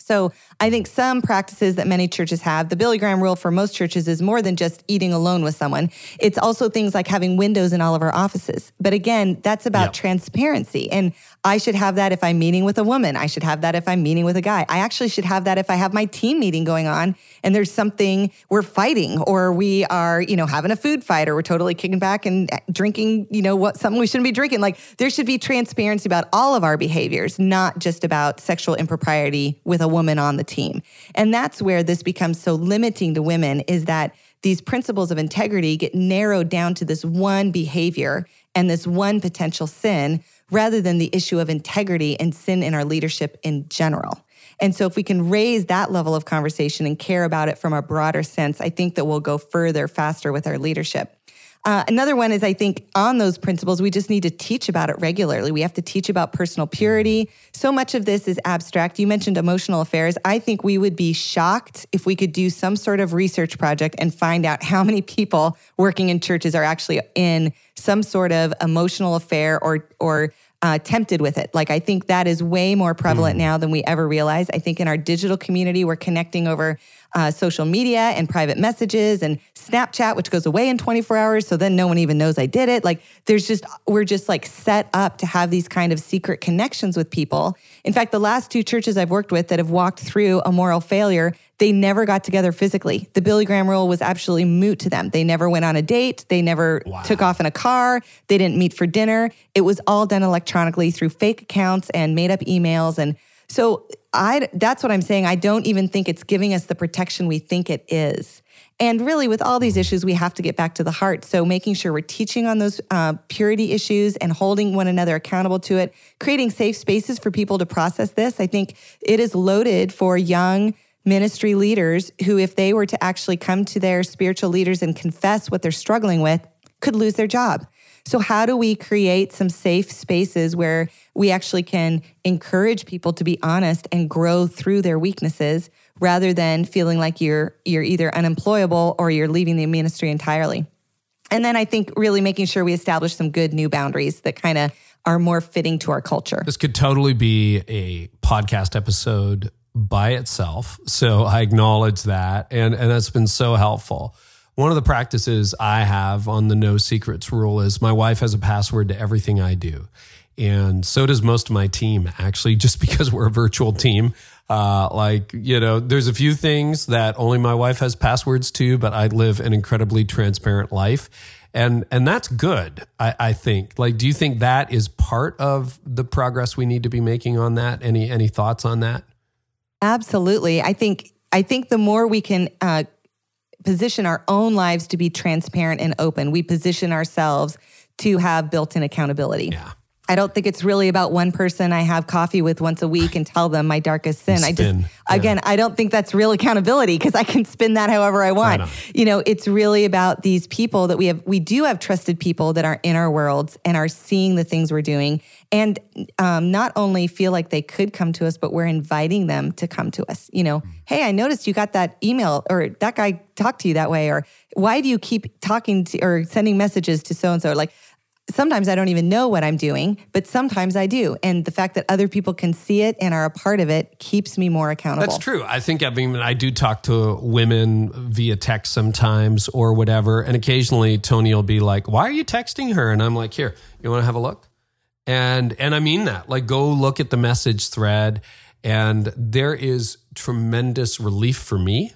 So I think some practices that many churches have, the Billy Graham rule for most churches is more than just eating alone with someone. It's also things like having windows in all of our offices. But again, that's about Yep. transparency. And I should have that if I'm meeting with a woman. I should have that if I'm meeting with a guy. I actually should have that if I have my team meeting going on and there's something we're fighting or we are, you know, having a food fight or we're totally kicking back and drinking, you know, what something we shouldn't be drinking. Like there should be transparency about all of our behaviors, not just about sexual impropriety with a woman on the team. And that's where this becomes so limiting to women is that these principles of integrity get narrowed down to this one behavior and this one potential sin rather than the issue of integrity and sin in our leadership in general. And so, if we can raise that level of conversation and care about it from a broader sense, I think that we'll go further faster with our leadership. Uh, another one is I think on those principles, we just need to teach about it regularly. We have to teach about personal purity. So much of this is abstract. You mentioned emotional affairs. I think we would be shocked if we could do some sort of research project and find out how many people working in churches are actually in some sort of emotional affair or, or uh, tempted with it. Like, I think that is way more prevalent now than we ever realized. I think in our digital community, we're connecting over uh, social media and private messages and Snapchat, which goes away in 24 hours. So then no one even knows I did it. Like, there's just, we're just like set up to have these kind of secret connections with people. In fact, the last two churches I've worked with that have walked through a moral failure, they never got together physically. The Billy Graham rule was absolutely moot to them. They never went on a date. They never took off in a car. They didn't meet for dinner. It was all done electronically through fake accounts and made up emails. And so I that's what I'm saying. I don't even think it's giving us the protection we think it is. And really, with all these issues, we have to get back to the heart. So, making sure we're teaching on those uh, purity issues and holding one another accountable to it, creating safe spaces for people to process this. I think it is loaded for young ministry leaders who, if they were to actually come to their spiritual leaders and confess what they're struggling with, could lose their job. So, how do we create some safe spaces where we actually can encourage people to be honest and grow through their weaknesses rather than feeling like you're you're either unemployable or you're leaving the ministry entirely? And then I think really making sure we establish some good new boundaries that kind of are more fitting to our culture. This could totally be a podcast episode by itself. So I acknowledge that. And, and that's been so helpful. One of the practices I have on the no secrets rule is my wife has a password to everything I do. And so does most of my team, actually, just because we're a virtual team. Uh, like, you know, there's a few things that only my wife has passwords to, but I live an incredibly transparent life. And, and that's good, I, I think. Like, do you think that is part of the progress we need to be making on that? Any, any thoughts on that? Absolutely. I think I think the more we can uh, position our own lives to be transparent and open, we position ourselves to have built-in accountability. Yeah. I don't think it's really about one person I have coffee with once a week and tell them my darkest sin. I Spin, just again, I don't think that's real accountability because I can spin that however I want. on. You know, it's really about these people that we have we do have trusted people that are in our worlds and are seeing the things we're doing and um, not only feel like they could come to us, but we're inviting them to come to us. You know, hey, I noticed you got that email or that guy talked to you that way, or why do you keep talking to or sending messages to so and so? Like sometimes I don't even know what I'm doing, but sometimes I do. And the fact that other people can see it and are a part of it keeps me more accountable. That's true. I think I mean I do talk to women via text sometimes or whatever, and occasionally Toni will be like, "Why are you texting her?" And I'm like, "Here, you want to have a look?" And and I mean that. Like, go look at the message thread, and there is tremendous relief for me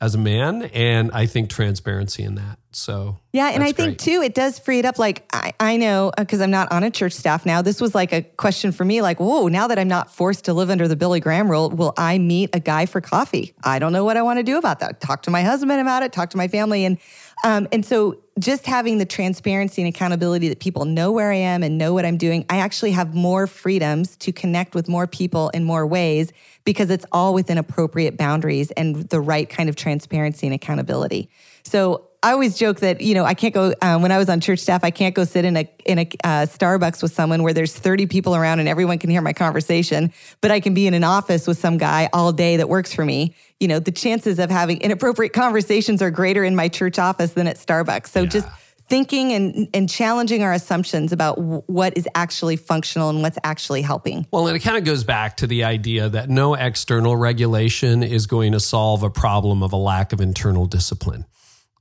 as a man, and I think transparency in that. So Yeah, and I think great. too, it does free it up. Like I, I know uh, because I'm not on a church staff now. This was like a question for me. Like, whoa! Now that I'm not forced to live under the Billy Graham rule, will I meet a guy for coffee? I don't know what I want to do about that. Talk to my husband about it. Talk to my family, and um, and so just having the transparency and accountability that people know where I am and know what I'm doing, I actually have more freedoms to connect with more people in more ways because it's all within appropriate boundaries and the right kind of transparency and accountability. So I always joke that you know I can't go um, when I was on church staff. I can't go sit in a in a uh, Starbucks with someone where there's 30 people around and everyone can hear my conversation. But I can be in an office with some guy all day that works for me. You know, the chances of having inappropriate conversations are greater in my church office than at Starbucks. So just thinking and, and challenging our assumptions about w- what is actually functional and what's actually helping. Well, and it kind of goes back to the idea that no external regulation is going to solve a problem of a lack of internal discipline.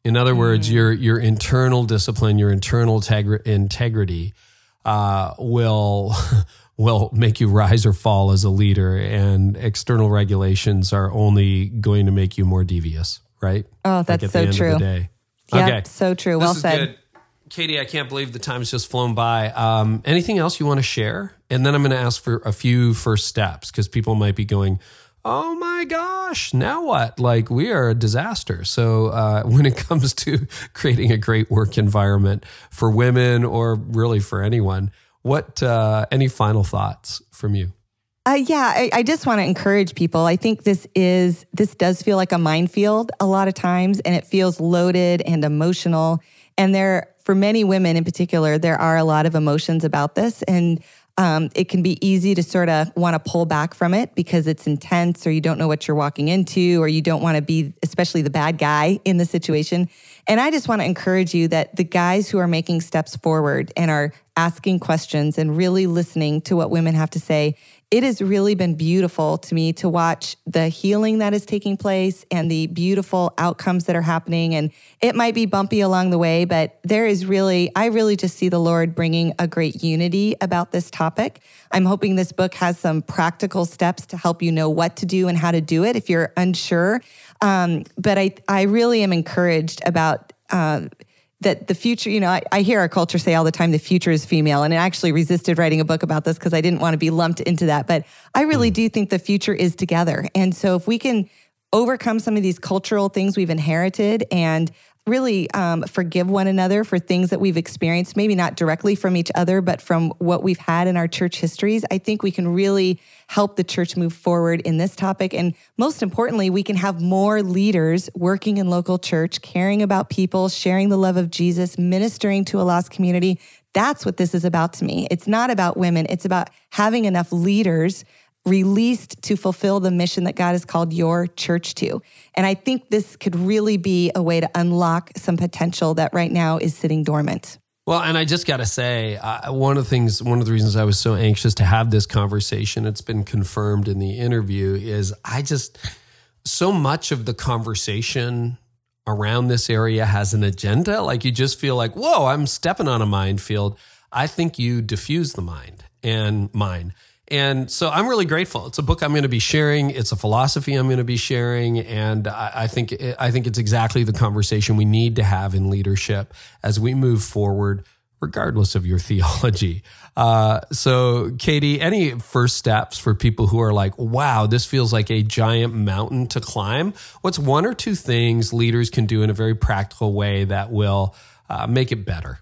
In other mm. words, your your internal discipline, your internal tegri- integrity uh, will will make you rise or fall as a leader, and external regulations are only going to make you more devious, right? Oh, that's like so true. Yeah, okay. so true. Well said. Good. Kadi, I can't believe the time's just flown by. Um, anything else you want to share? And then I'm going to ask for a few first steps because people might be going, oh my gosh, now what? Like we are a disaster. So uh, when it comes to creating a great work environment for women or really for anyone, what uh, any final thoughts from you? Uh, yeah, I, I just want to encourage people. I think this is this does feel like a minefield a lot of times, and it feels loaded and emotional. And there, for many women in particular, there are a lot of emotions about this, and um, it can be easy to sort of want to pull back from it because it's intense, or you don't know what you're walking into, or you don't want to be, especially the bad guy in the situation. And I just want to encourage you that the guys who are making steps forward and are asking questions and really listening to what women have to say it has really been beautiful to me to watch the healing that is taking place and the beautiful outcomes that are happening. And it might be bumpy along the way, but there is really, I really just see the Lord bringing a great unity about this topic. I'm hoping this book has some practical steps to help you know what to do and how to do it if you're unsure. Um, but I, I really am encouraged about. Uh, that the future, you know, I, I, hear our culture say all the time the future is female. And I actually resisted writing a book about this because I didn't want to be lumped into that. But I really mm. do think the future is together. And so if we can overcome some of these cultural things we've inherited and really um, forgive one another for things that we've experienced, maybe not directly from each other, but from what we've had in our church histories, I think we can really help the church move forward in this topic. And most importantly, we can have more leaders working in local church, caring about people, sharing the love of Jesus, ministering to a lost community. That's what this is about to me. It's not about women, it's about having enough leaders released to fulfill the mission that God has called your church to. And I think this could really be a way to unlock some potential that right now is sitting dormant. Well, and I just got to say, uh, one of the things, one of the reasons I was so anxious to have this conversation, it's been confirmed in the interview, is I just, so much of the conversation around this area has an agenda. Like you just feel like, whoa, I'm stepping on a minefield. I think you diffuse the mind and mine. And so I'm really grateful. It's a book I'm going to be sharing. It's a philosophy I'm going to be sharing, and I, I think I think it's exactly the conversation we need to have in leadership as we move forward, regardless of your theology. Uh, so, Kadi, any first steps for people who are like, "Wow, this feels like a giant mountain to climb"? What's one or two things leaders can do in a very practical way that will uh, make it better?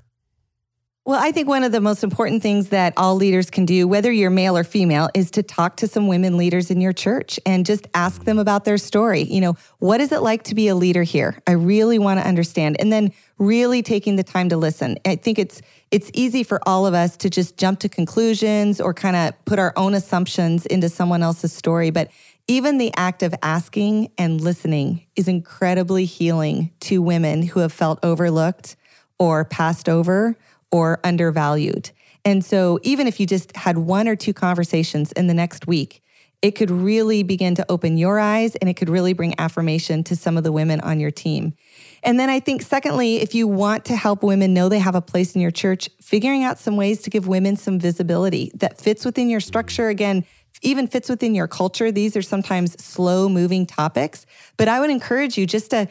Well, I think one of the most important things that all leaders can do, whether you're male or female, is to talk to some women leaders in your church and just ask them about their story. You know, what is it like to be a leader here? I really want to understand. And then really taking the time to listen. I think it's it's easy for all of us to just jump to conclusions or kind of put our own assumptions into someone else's story, but even the act of asking and listening is incredibly healing to women who have felt overlooked or passed over or undervalued. And so, even if you just had one or two conversations in the next week, it could really begin to open your eyes and it could really bring affirmation to some of the women on your team. And then I think, secondly, if you want to help women know they have a place in your church, figuring out some ways to give women some visibility that fits within your structure. Again, even fits within your culture. These are sometimes slow moving topics, but I would encourage you just to,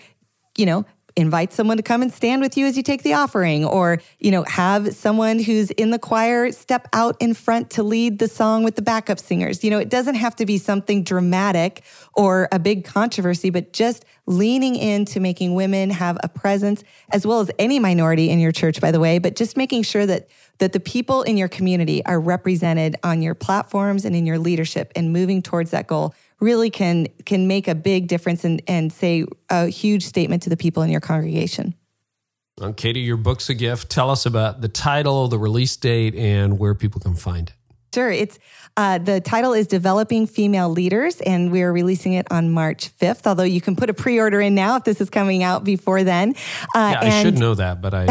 you know, invite someone to come and stand with you as you take the offering or you know have someone who's in the choir step out in front to lead the song with the backup singers. You know it doesn't have to be something dramatic or a big controversy but just leaning into making women have a presence as well as any minority in your church by the way but just making sure that that the people in your community are represented on your platforms and in your leadership and moving towards that goal really can can make a big difference and, and say a huge statement to the people in your congregation. Well, Kadi, your book's a gift. Tell us about the title, the release date, and where people can find it. Sure. It's uh, the title is Developing Female Leaders, and we're releasing it on March 5th. Although you can put a pre order in now if this is coming out before then. Uh, yeah, I should know that, but I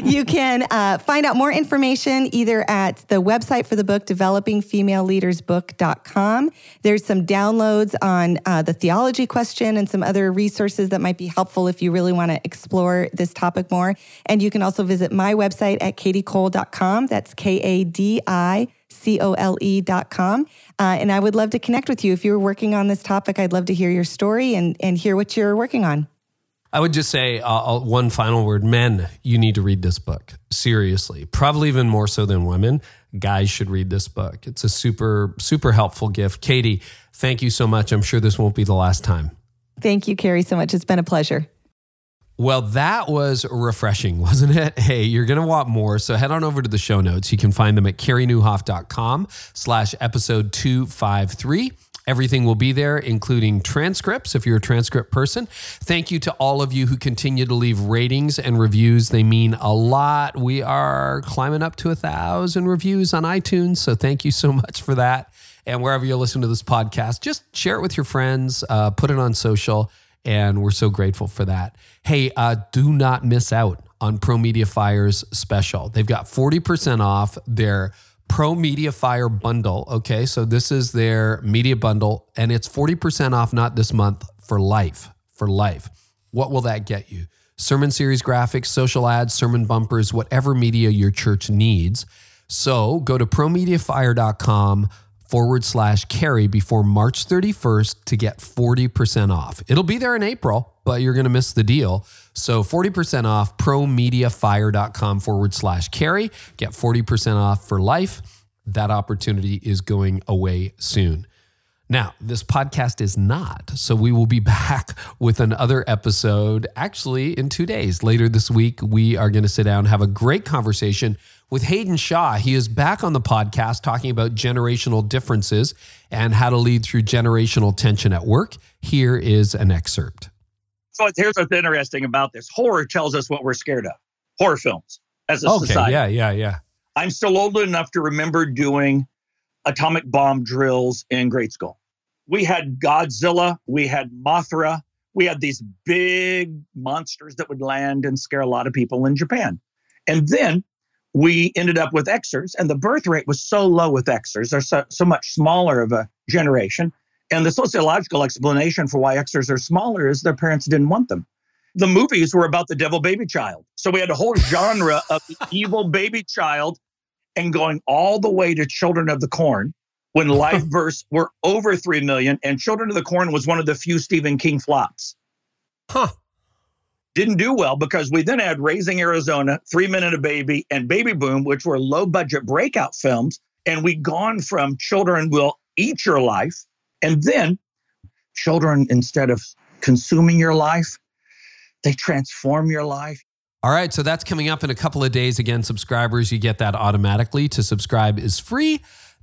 you can uh, find out more information either at the website for the book, developingfemaleleadersbook.com. There's some downloads on uh, the theology question and some other resources that might be helpful if you really want to explore this topic more. And you can also visit my website at kadicole.com. That's K A D I C O L E dot com. Uh, and I would love to connect with you. If you're working on this topic, I'd love to hear your story and, and hear what you're working on. I would just say uh, one final word. Men, you need to read this book. Seriously. Probably even more so than women. Guys should read this book. It's a super, super helpful gift. Kadi, thank you so much. I'm sure this won't be the last time. Thank you, Carey, so much. It's been a pleasure. Well, that was refreshing, wasn't it? Hey, you're going to want more. So head on over to the show notes. You can find them at careynieuwhof.com slash episode 253. Everything will be there, including transcripts if you're a transcript person. Thank you to all of you who continue to leave ratings and reviews. They mean a lot. We are climbing up to a thousand reviews on iTunes. So thank you so much for that. And wherever you listen to this podcast, just share it with your friends, uh, put it on social. And we're so grateful for that. Hey, uh, do not miss out on Pro Media Fire's special. They've got 40% off their Pro Media Fire bundle. Okay. So this is their media bundle, and it's 40% off not this month for life. For life. What will that get you? Sermon series graphics, social ads, sermon bumpers, whatever media your church needs. So go to promediafire.com forward slash carey before March 31st to get 40% off. It'll be there in April, but you're going to miss the deal. So 40% off promediafire.com forward slash carey. Get 40% off for life. That opportunity is going away soon. Now, this podcast is not. So we will be back with another episode actually in two days. Later this week, we are going to sit down, have a great conversation with Haydn Shaw. He is back on the podcast talking about generational differences and how to lead through generational tension at work. Here is an excerpt. So here's what's interesting about this horror tells us what we're scared of horror films as a okay, society. Yeah, yeah, yeah. I'm still old enough to remember doing atomic bomb drills in grade school. We had Godzilla, we had Mothra, we had these big monsters that would land and scare a lot of people in Japan. And then we ended up with Xers, and the birth rate was so low with Xers. They're so, so much smaller of a generation. And the sociological explanation for why Xers are smaller is their parents didn't want them. The movies were about the devil baby child. So we had a whole genre of the evil baby child and going all the way to Children of the Corn when live births were over 3 million. And Children of the Corn was one of the few Stephen King flops. Huh didn't do well because we then had Raising Arizona, Three Men and a Baby, and Baby Boom, which were low budget breakout films. And we gone from Children Will Eat Your Life, and then children, instead of consuming your life, they transform your life. All right, so that's coming up in a couple of days. Again, subscribers, you get that automatically. To subscribe is free.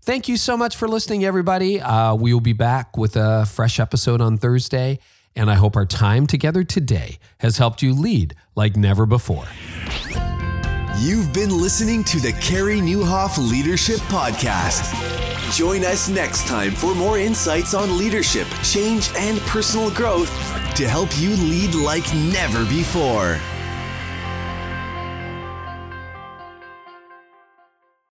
Thank you so much for listening, everybody. Uh, we will be back with a fresh episode on Thursday and I hope our time together today has helped you lead like never before. You've been listening to the Carey Nieuwhof Leadership Podcast. Join us next time for more insights on leadership, change, and personal growth to help you lead like never before.